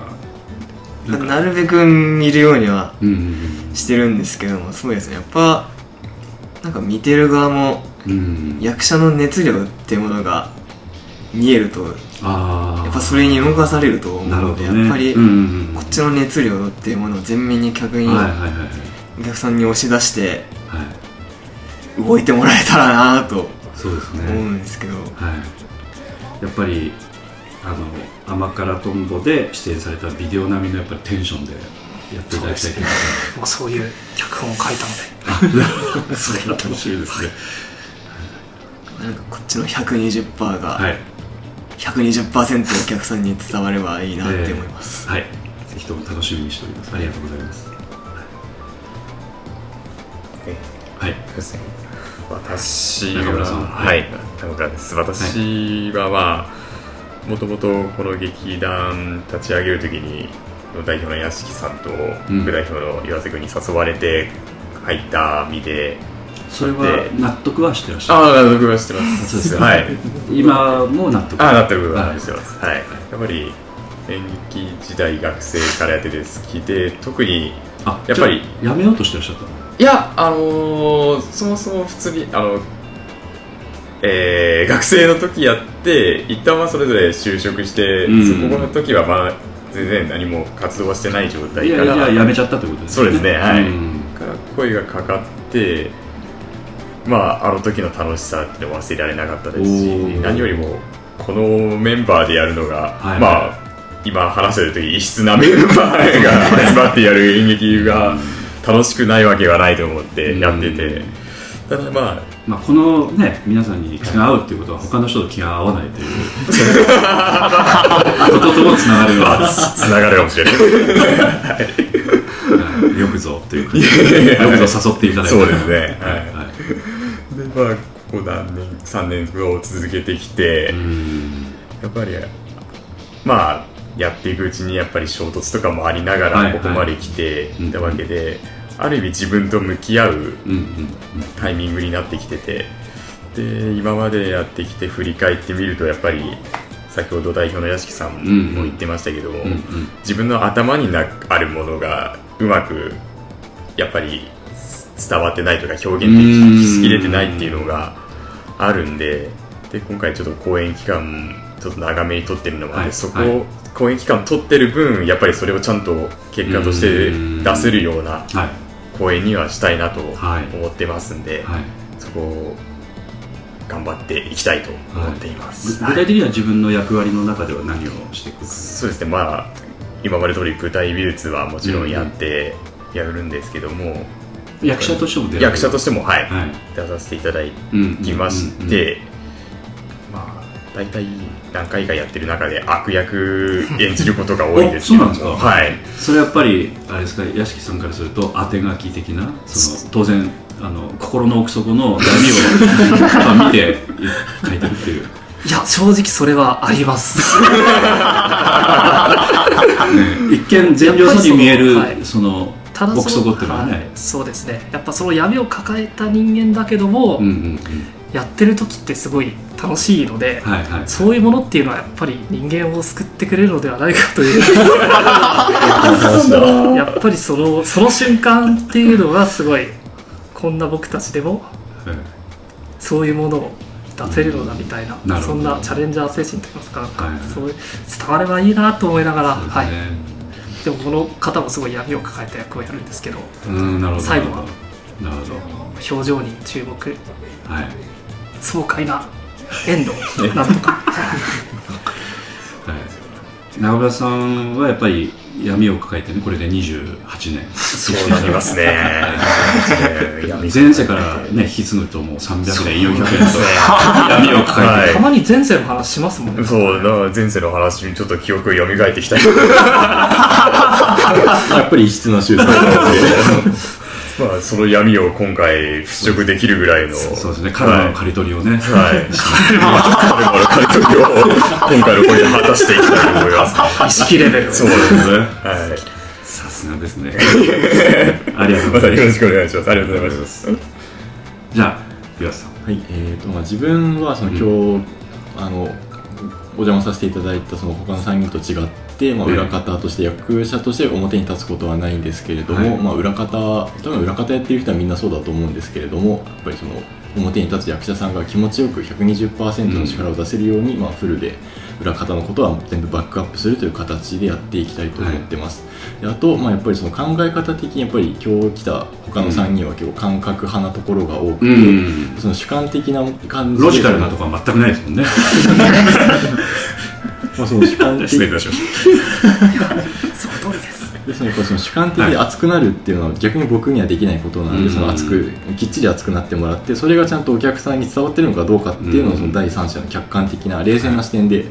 なるべく見るようにはしてるんですけどもそうですね。やっぱなんか見てる側も役者の熱量っていうものが見えるとああやっぱそれに動かされると思うので、ね。やっぱりこっちの熱量っていうものを前面に客にお客さんに押し出してはい。動いてもらえたらなと思うんですけど、はい。やっぱりあの甘辛とんぼで出演されたビデオ並みのやっぱりテンションでやっていただきたいというかもうそういう脚本を書いたので。それが楽しみですね。なんかこっちの120%がはい。120%お客さんに伝わればいいなって思います、はい。ぜひとも楽しみにしております。ありがとうございます。はい。そうですね私中村さん。ははい中村です私はまあもともとこの劇団立ち上げるときに代表の屋敷さんとうん副代表の岩瀬君に誘われて入った身で、それは納得はしてらっしゃる。ああ納得はしてます。そうですよはい。今も納得。ああなってる部分ははいしてます。はい、やっぱり演劇時代学生からやってて好きで特にあやっぱりやめようとしてらっしゃったの？いやあのーそもそも普通にあのえー学生の時やって一旦はそれぞれ就職して、うん。そこの時はまあ全然何も活動はしてない状態いやからじゃあやめちゃったってことですそうですねはい。うん。から声がかかってまああの時の楽しさって忘れられなかったですし何よりもこのメンバーでやるのが、はい。まあ今話してる時異質なメンバーが集まってやる演劇が楽しくないわけはないと思ってやってて、ただまあまあ、このね皆さんに気が合うっていうことは他の人と気が合わないという *laughs* ことともつながるような。つながるかもしれない。はい。よくぞというかよくぞ誘っていただいてそうですね。はい。はい。でまあここ何年3年後続けてきて、うん。やっぱりまあやっていくうちにやっぱり衝突とかもありながはいらここまで来てうんいたわけで、ある意味自分と向き合うタイミングになってきてて。で今までやってきて振り返ってみるとやっぱり先ほど代表の屋敷さんも言ってましたけども、自分の頭になあるものがうまくやっぱり伝わってないとか表現できしきれてないっていうのがあるんでで今回ちょっと公演期間ちょっと長めに取ってるのもあって、はい。そこを、はい。公演期間取ってる分やっぱりそれをちゃんと結果として出せるようなはい公演にはしたいなとはい。思ってますんで、はい。そこを頑張っていきたいと思っています、具具体的には自分の役割の中では何をしていくか？そうですね。まあ今まで通り舞台美術はもちろんやってやるんですけども、役者としても役者としてもはい、はい。出させていただうんきましうんうん。て、まあ大体何回かやってる中で悪役演じることが多いんですけどそうなんですか？はい。それやっぱりあれですか屋敷さんからすると当て書き的なその当然あの心の奥底の闇を *laughs* まあ見て書いてるっていう。いや正直それはあります。一見善良そうに見えるそのただそ奥底っていうのはね、はい。そうですね。やっぱその闇を抱えた人間だけども、うんうんうんやってる時ってすごい楽しいので、はいはい。そういうものっていうのはやっぱり人間を救ってくれるのではないかという。*laughs* やっぱりそのその瞬間っていうのがすごいこんな僕たちでもはいそういうものを出せるのだみたいな,、なるほど。そんなチャレンジャー精神といいますか。はいはい。そういう伝わればいいなと思いながら、ですね。はい、でもこの方もすごい闇を抱えた役をやるんですけどうんど。最後は表情に注目。どはい爽快なエンド。なんとかはい、中村さんはやっぱり闇を抱えてねこれで28年。そうなりますね。闇前世からね引き継ぐともう300年400年と闇を抱えてはい。たまに前世の話しますもんね。そうだから前世の話にちょっと記憶が蘇ってきた。り *laughs* やっぱり異質な宗教なのでまあその闇を今回払拭できるぐらいのそうですねカルマの刈り取りをね、はい。カルマの刈り取りを今回の声で果たしていきたいと思います。意識レベルそうですね。はい。さすがですねありがとうごまざいますたよろしくお願いします。ありがとうございます。じゃあ岩瀬さんはい、えーとまあ、自分はその今日、あのお邪魔させていただいたその他の3人と違って、まあ、ええ裏方として役者として表に立つことはないんですけれども、はい。まあ、裏方多分裏方やってる人はみんなそうだと思うんですけれどもやっぱりその表に立つ役者さんが気持ちよく120%の力を出せるように、まあ、フルで裏方のことは全部バックアップするという形でやっていきたいと思ってます、であと、まあ、やっぱりその考え方的にやっぱり今日来た他の3人は結構感覚派なところが多くて、うん。その主観的な感じで。ロジカルなところは全くないですもんね *laughs* まあ、その主観的失礼いたしまし *laughs* その通りですですね、やっぱその主観的で熱くなるっていうのは逆に僕にはできないことなので、うん。その熱くきっちり熱くなってもらってそれがちゃんとお客さんに伝わってるのかどうかっていうのをうん。その第三者の客観的な冷静な視点で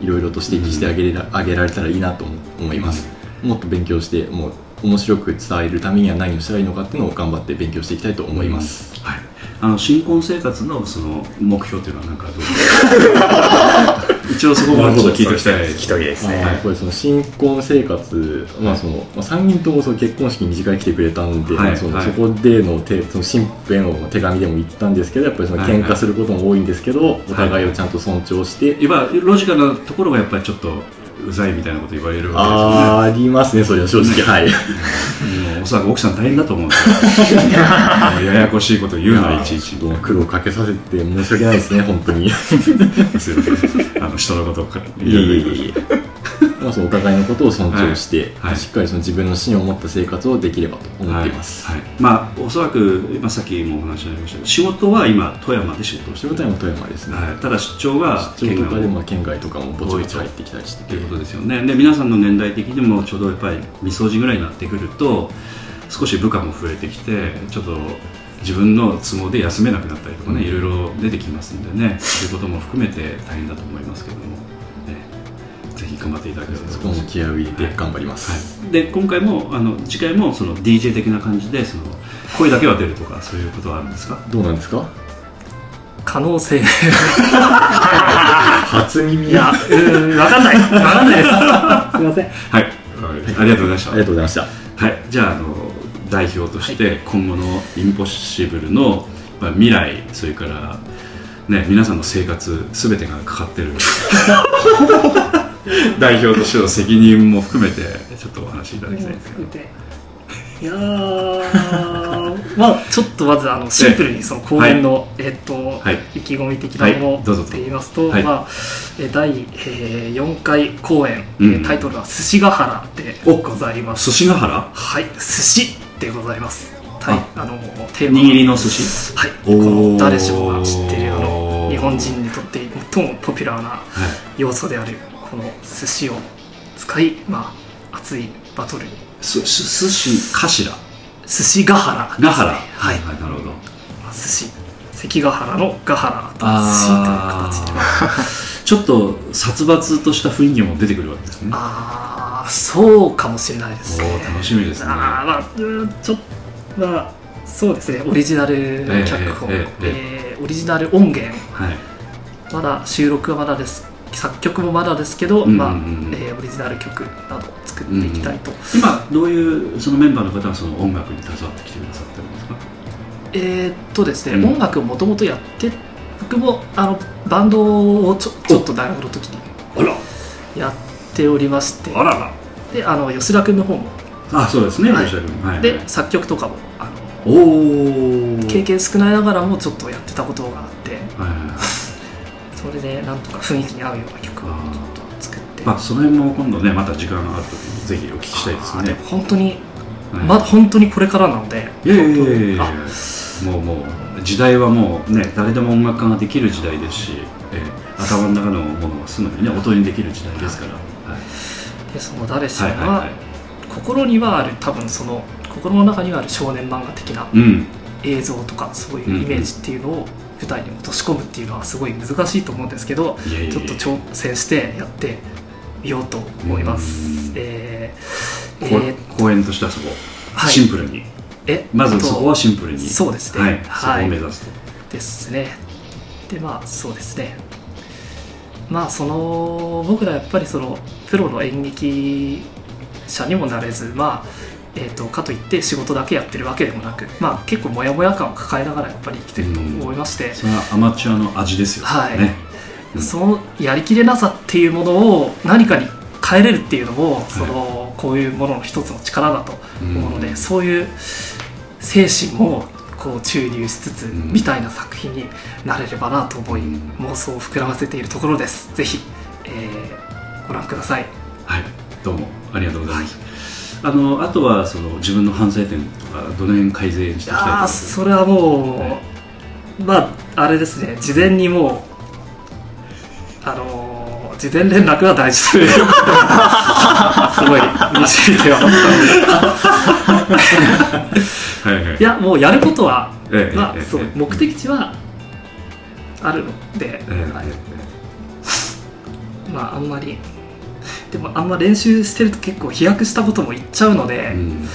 いろいろと指摘してあげれらあげられたらいいなと思います、もっと勉強してもう面白く伝えるためには何をしたらいいのかっていうのを頑張って勉強していきたいと思います、はい、あの新婚生活のその目標というのは何かどう？ですか一応そこもちょっと聞いておきたい一人です。ね。あーやっぱりその新婚生活、まあそのまあ、3人ともその結婚式に二次会来てくれたんで、はいまあそのはい。そこでの手その新婦への手紙でも言ったんですけどやっぱりそのはいはい。喧嘩することも多いんですけど、お互いをちゃんと尊重して、いわロジカルなところがやっぱりちょっとうざいみたいなこと言われるわあーありますねそれは正直はい。けですよねもうおそらく奥さん大変だと思うんですよややこしいこと言うのいちいち。ちょっと苦労かけさせて申し訳ないですね。本当に。い *laughs* すいません。あの人のことをかえいえいえまあそのお互いのことを尊重して、はいはいしっかりその自分の芯を持った生活をできればと思っています、はいはい。まあおそらく今さっきもお話になりましたけど仕事は今富山で仕事をしてる。仕事は今富山ですね、はい、ただ出張が出張とかで県外まあ県外とかもぼちぼち入ってきたりして。と。いうことですよね。で皆さんの年代的にもちょうどやっぱり未掃除ぐらいになってくると少し部下も増えてきてちょっと自分の都合で休めなくなったりとかね、いろいろ出てきますんでねそういうことも含めて大変だと思いますけども、ね、ぜひ頑張っていただければとそこも思います。気合を入れて頑張ります、はい、で今回もあの次回もその DJ 的な感じでその声だけは出るとかそういうことはあるんですか？どうなんですか？可能性。*laughs* 初耳いやうーん分かんない。分かんないです。*laughs* すいません。はい、ありがとうございました。ありがとうございました。はい、じゃああの代表として今後のインポッシブルの、まあ、未来それから、ね、皆さんの生活すべてがかかってる *laughs* *laughs* 代表としての責任も含めてちょっっとお話しいただきたい。んですけどいやー。まあちょっとまずあのシンプルにその公演の、えっと、はい。意気込み的なもはい。どうぞのって言いますと、はい。まあえ第、えー4回公演、えうん。ータイトルは「寿司ヶ原」でお。ございます。寿司ヶ原？はい。寿司でございます。はい。あのテーマ。握りの寿司？はい。この誰しもが知っているあの日本人にとって最もポピュラーなはい。要素であるこの寿司を使いまあ熱いバトルに。すす寿司頭。寿司ヶ原ヶ原。はい、はいなるほど。まあ寿司関ヶ原のヶ原と。寿司という形で。ちょっと殺伐とした雰囲気も出てくるわけですね。ああそうかもしれないですね。楽しみですね。ああまあちょっとまあそうですね。オリジナル脚本、えええ。えーオリジナル音源。はい。まだ収録はまだです作曲もまだですけど、うんうんうん。まあえーオリジナル曲など作っていきたいと、今どういうそのメンバーの方はその音楽に携わってきてくださってるんですか？えーっとですね、うん。音楽をもともとやって僕もあのバンドをちょちょっと大学の時にやっておりまして。あらら。であの吉田君の方も。あそうですねはい。吉田君。はい。で作曲とかもあのおお経験少ないながらもちょっとやってたことがでなんとか雰囲気に合うような曲をちょっと作って。まあその辺も今度ねまた時間があるときにぜひお聞きしたいですね。本当に、はい。まだ本当にこれからなので。いやいやいやいや。もうもう時代はもうね誰でも音楽家ができる時代ですし、えー頭の中のものがすぐにね音にできる時代ですから、はい。でその誰しもは、はい心にはある多分その心の中にはある少年漫画的なうん。映像とかそういうイメージっていうのを舞台に落とし込むっていうのはすごい難しいと思うんですけどちょっと挑戦してやってみようと思います。うん。えーこえー公演としてはそこ、はい。シンプルに。えまずそこはシンプルに。そうですね。はい、そこはいを目指すと、ですね。でまあそうですね。まあその僕らやっぱりそのプロの演劇者にもなれずまあえー、とかといって仕事だけやってるわけでもなく、まあ、結構モヤモヤ感を抱えながらやっぱり生きてると思いまして、それはアマチュアの味ですよ。はい。ね。うん。そのやりきれなさっていうものを何かに変えれるっていうのも、そのこういうものの一つの力だと思うので、うんそういう精神もこう注入しつつ、ん。みたいな作品になれればなと思い、うん。妄想を膨らませているところです。ぜひ、えーご覧ください。はい。どうもありがとうございます、あのあとはその自分の反省点とかどの辺改善していきたいとあそれはもう、まああれですね。事前にもうあのー事前連絡は大事というすごい導いてはあった。のではいはいいやもうやることは、ええまあえそう目的地はあるので、ええ。はい。まああんまりでもあんま練習してると結構飛躍したことも言っちゃうので、うん。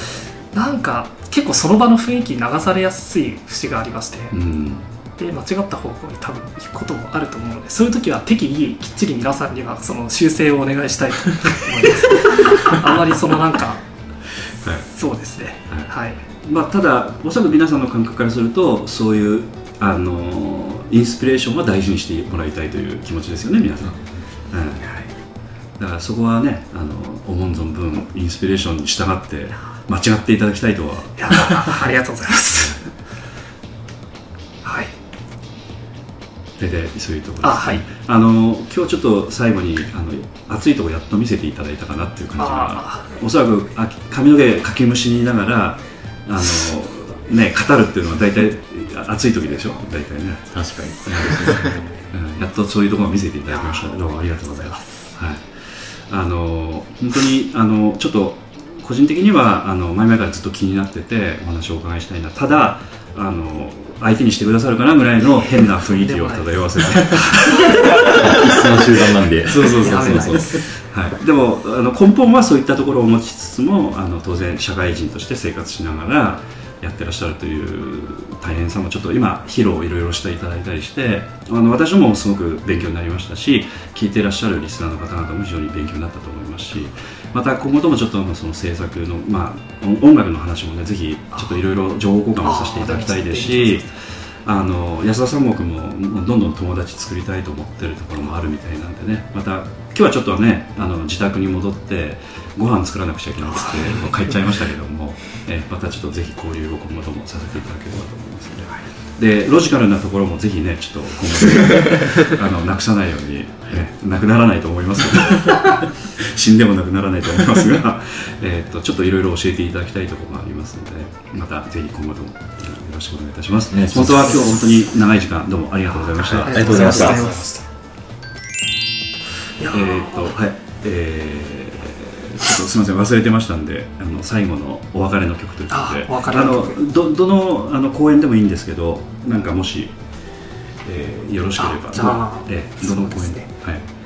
なんか結構その場の雰囲気に流されやすい節がありまして、うん。で間違った方向に多分行くこともあると思うのでそういう時は適宜きっちり皆さんにはその修正をお願いしたいと思います。*laughs* あまりそのなんかはい。そうですね。はい、まあ、ただおそらく皆さんの感覚からするとそういうあのインスピレーションは大事にしてもらいたいという気持ちですよね皆さん、うんだからそこはねあの思う存分インスピレーションに従って間違っていただきたいとは。ありがとうございます。*laughs* はい。大体そういうところです、あはい。あの今日ちょっと最後にあの熱いところやっと見せていただいたかなっていう感じがあおそらくあ髪の毛かきむしりながらあの、ね、語るっていうのは大体熱い時でしょ？大体ね。確かに。うん。やっとそういうところを見せていただきました。どうもありがとうございます。はい。あの本当にあのちょっと個人的にはあの前々からずっと気になっててお話をお伺いしたいな。ただあの相手にしてくださるかなぐらいの変な雰囲気を漂わせて。必須の集団なんでそうそうそうそうですはい。でもあの根本はそういったところを持ちつつもあの当然社会人として生活しながら。やってらっしゃるという大変さもちょっと今披露をいろいろしていただいたりしてあの私もすごく勉強になりましたし聞いていらっしゃるリスナーの方々も非常に勉強になったと思いますしまた今後ともちょっとその制作の、まあ、音楽の話もねぜひちょっといろいろ情報交換をさせていただきたいですしあの安田三国ももうどんどん友達作りたいと思ってるところもあるみたいなんでね。また今日はちょっとねあの自宅に戻ってご飯作らなくちゃいけなくて *laughs* 帰っちゃいましたけども、えまたちょっとぜひ交流を今後ともさせていただければと思いますので。でロジカルなところもぜひねちょっと今後 *laughs* あのなくさないように、ね、なくならないと思いますけど。*laughs* 死んでもなくならないと思いますが。えーっとちょっといろいろ教えていただきたいところもありますのでまたぜひ今後ともよろしくお願いいたします。本当は今日本当に長い時間どうもありがとうございました、ありがとうございました。えーっとはい。えーちょっとすみません。忘れてましたんであの最後のお別れの曲ということで。あのどどのあの公演でもいいんですけどなんかもし、えーよろしければ。あじゃあえーどの公演？ではい。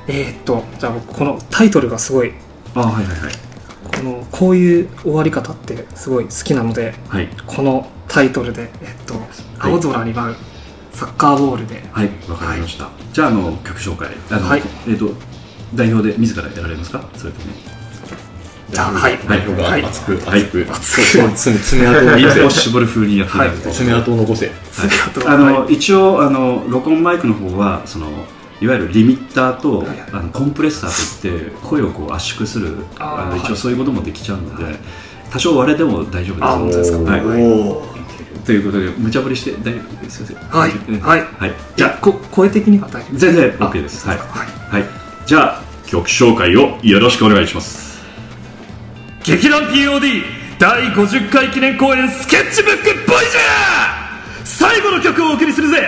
えーっとじゃあ僕このタイトルがすごいあはいはいはいこのこういう終わり方ってすごい好きなのではい。このタイトルで、えっと、青空に舞うサッカーボールで、はいわかりました、じゃああの曲紹介。あの、はい。えっ、と代表で自らやられますか？それとも。じゃあはい。代表がはい。熱くはい熱く。*laughs* そう爪爪痕をインポッ残シブル風にやっていただくと、はい。爪痕を残せ。はい。爪痕あの、はい一応あの録音マイクの方はそのいわゆるリミッターと、はいあのコンプレッサーといって声をこう圧縮するあの一はい。応そういうこともできちゃうので、多少割れても大丈夫です。はい。おということで無茶ぶりして大丈夫？ですはい。ねはい。はい、じゃあ。こ声的には大丈夫？全然 OK です。はい、はい。はい、じゃあ曲紹介をよろしくお願いします。劇団 POD 第50回記念公演スケッチブックボイジャー。最後の曲をお送りするぜ。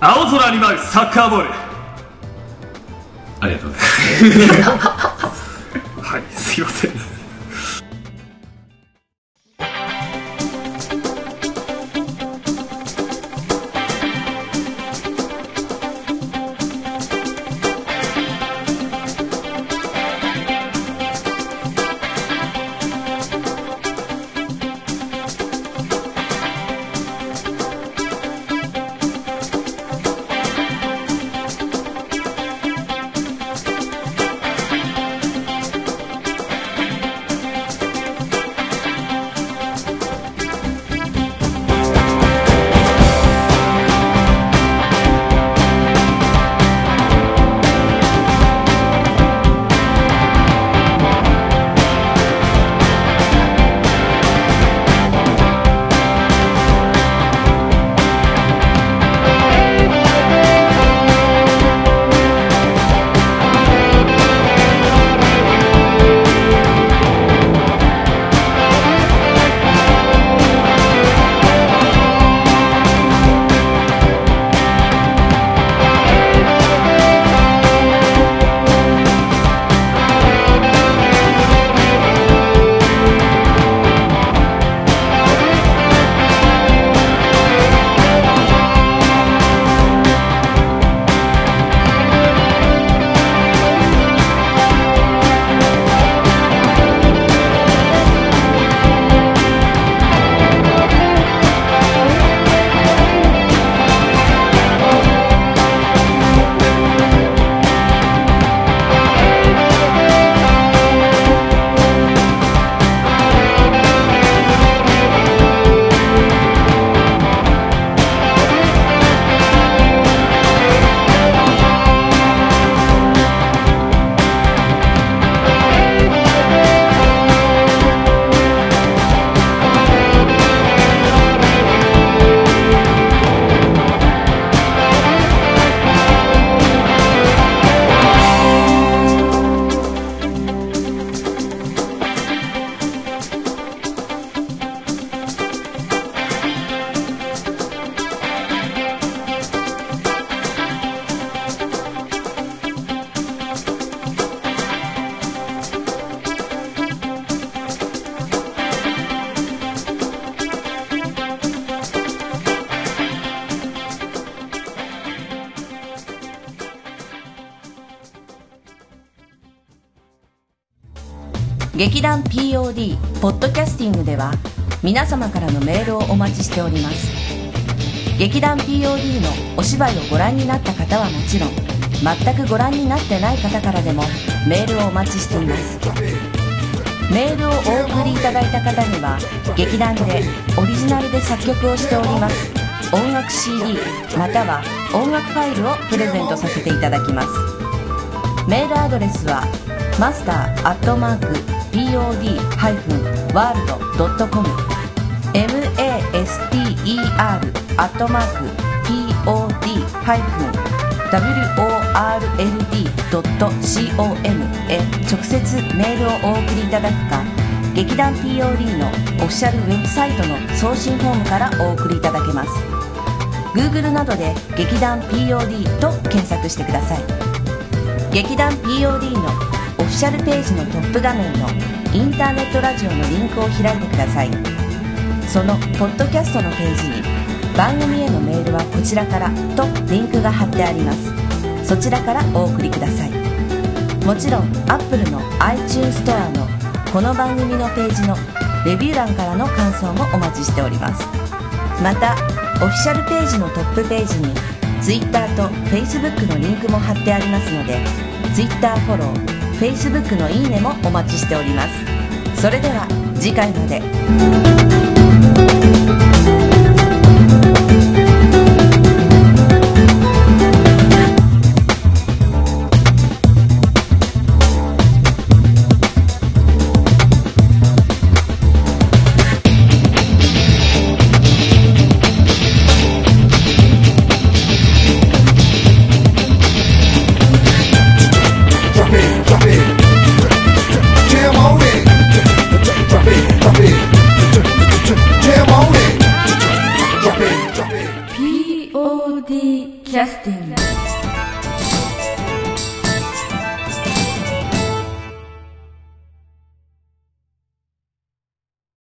青空に舞うサッカーボールありがとうございます。はいすいません。劇団 POD ポッドキャスティングでは皆様からのメールをお待ちしております。劇団 POD のお芝居をご覧になった方はもちろん全くご覧になってない方からでもメールをお待ちしています。メールをお送りいただいた方には劇団でオリジナルで作曲をしております音楽 CD または音楽ファイルをプレゼントさせていただきます。メールアドレスはマスターアットマーク pod-world.com master-pod-world.com へ直接メールをお送りいただくか劇団 POD のオフィシャルウェブサイトの送信フォームからお送りいただけます。Google などで劇団 POD と検索してください。劇団 POD のシャルページのトップ画面のインターネットラジオのリンクを開いてください。そのポッドキャストのページに番組へのメールはこちらからとリンクが貼ってあります。そちらからお送りください。もちろん Apple の iTunes ストアのこの番組のページのレビュー欄からの感想もお待ちしております。またオフィシャルページのトップページに Twitter と Facebook のリンクも貼ってありますので Twitter フォロー Facebook のいいねもお待ちしております。それでは次回まで。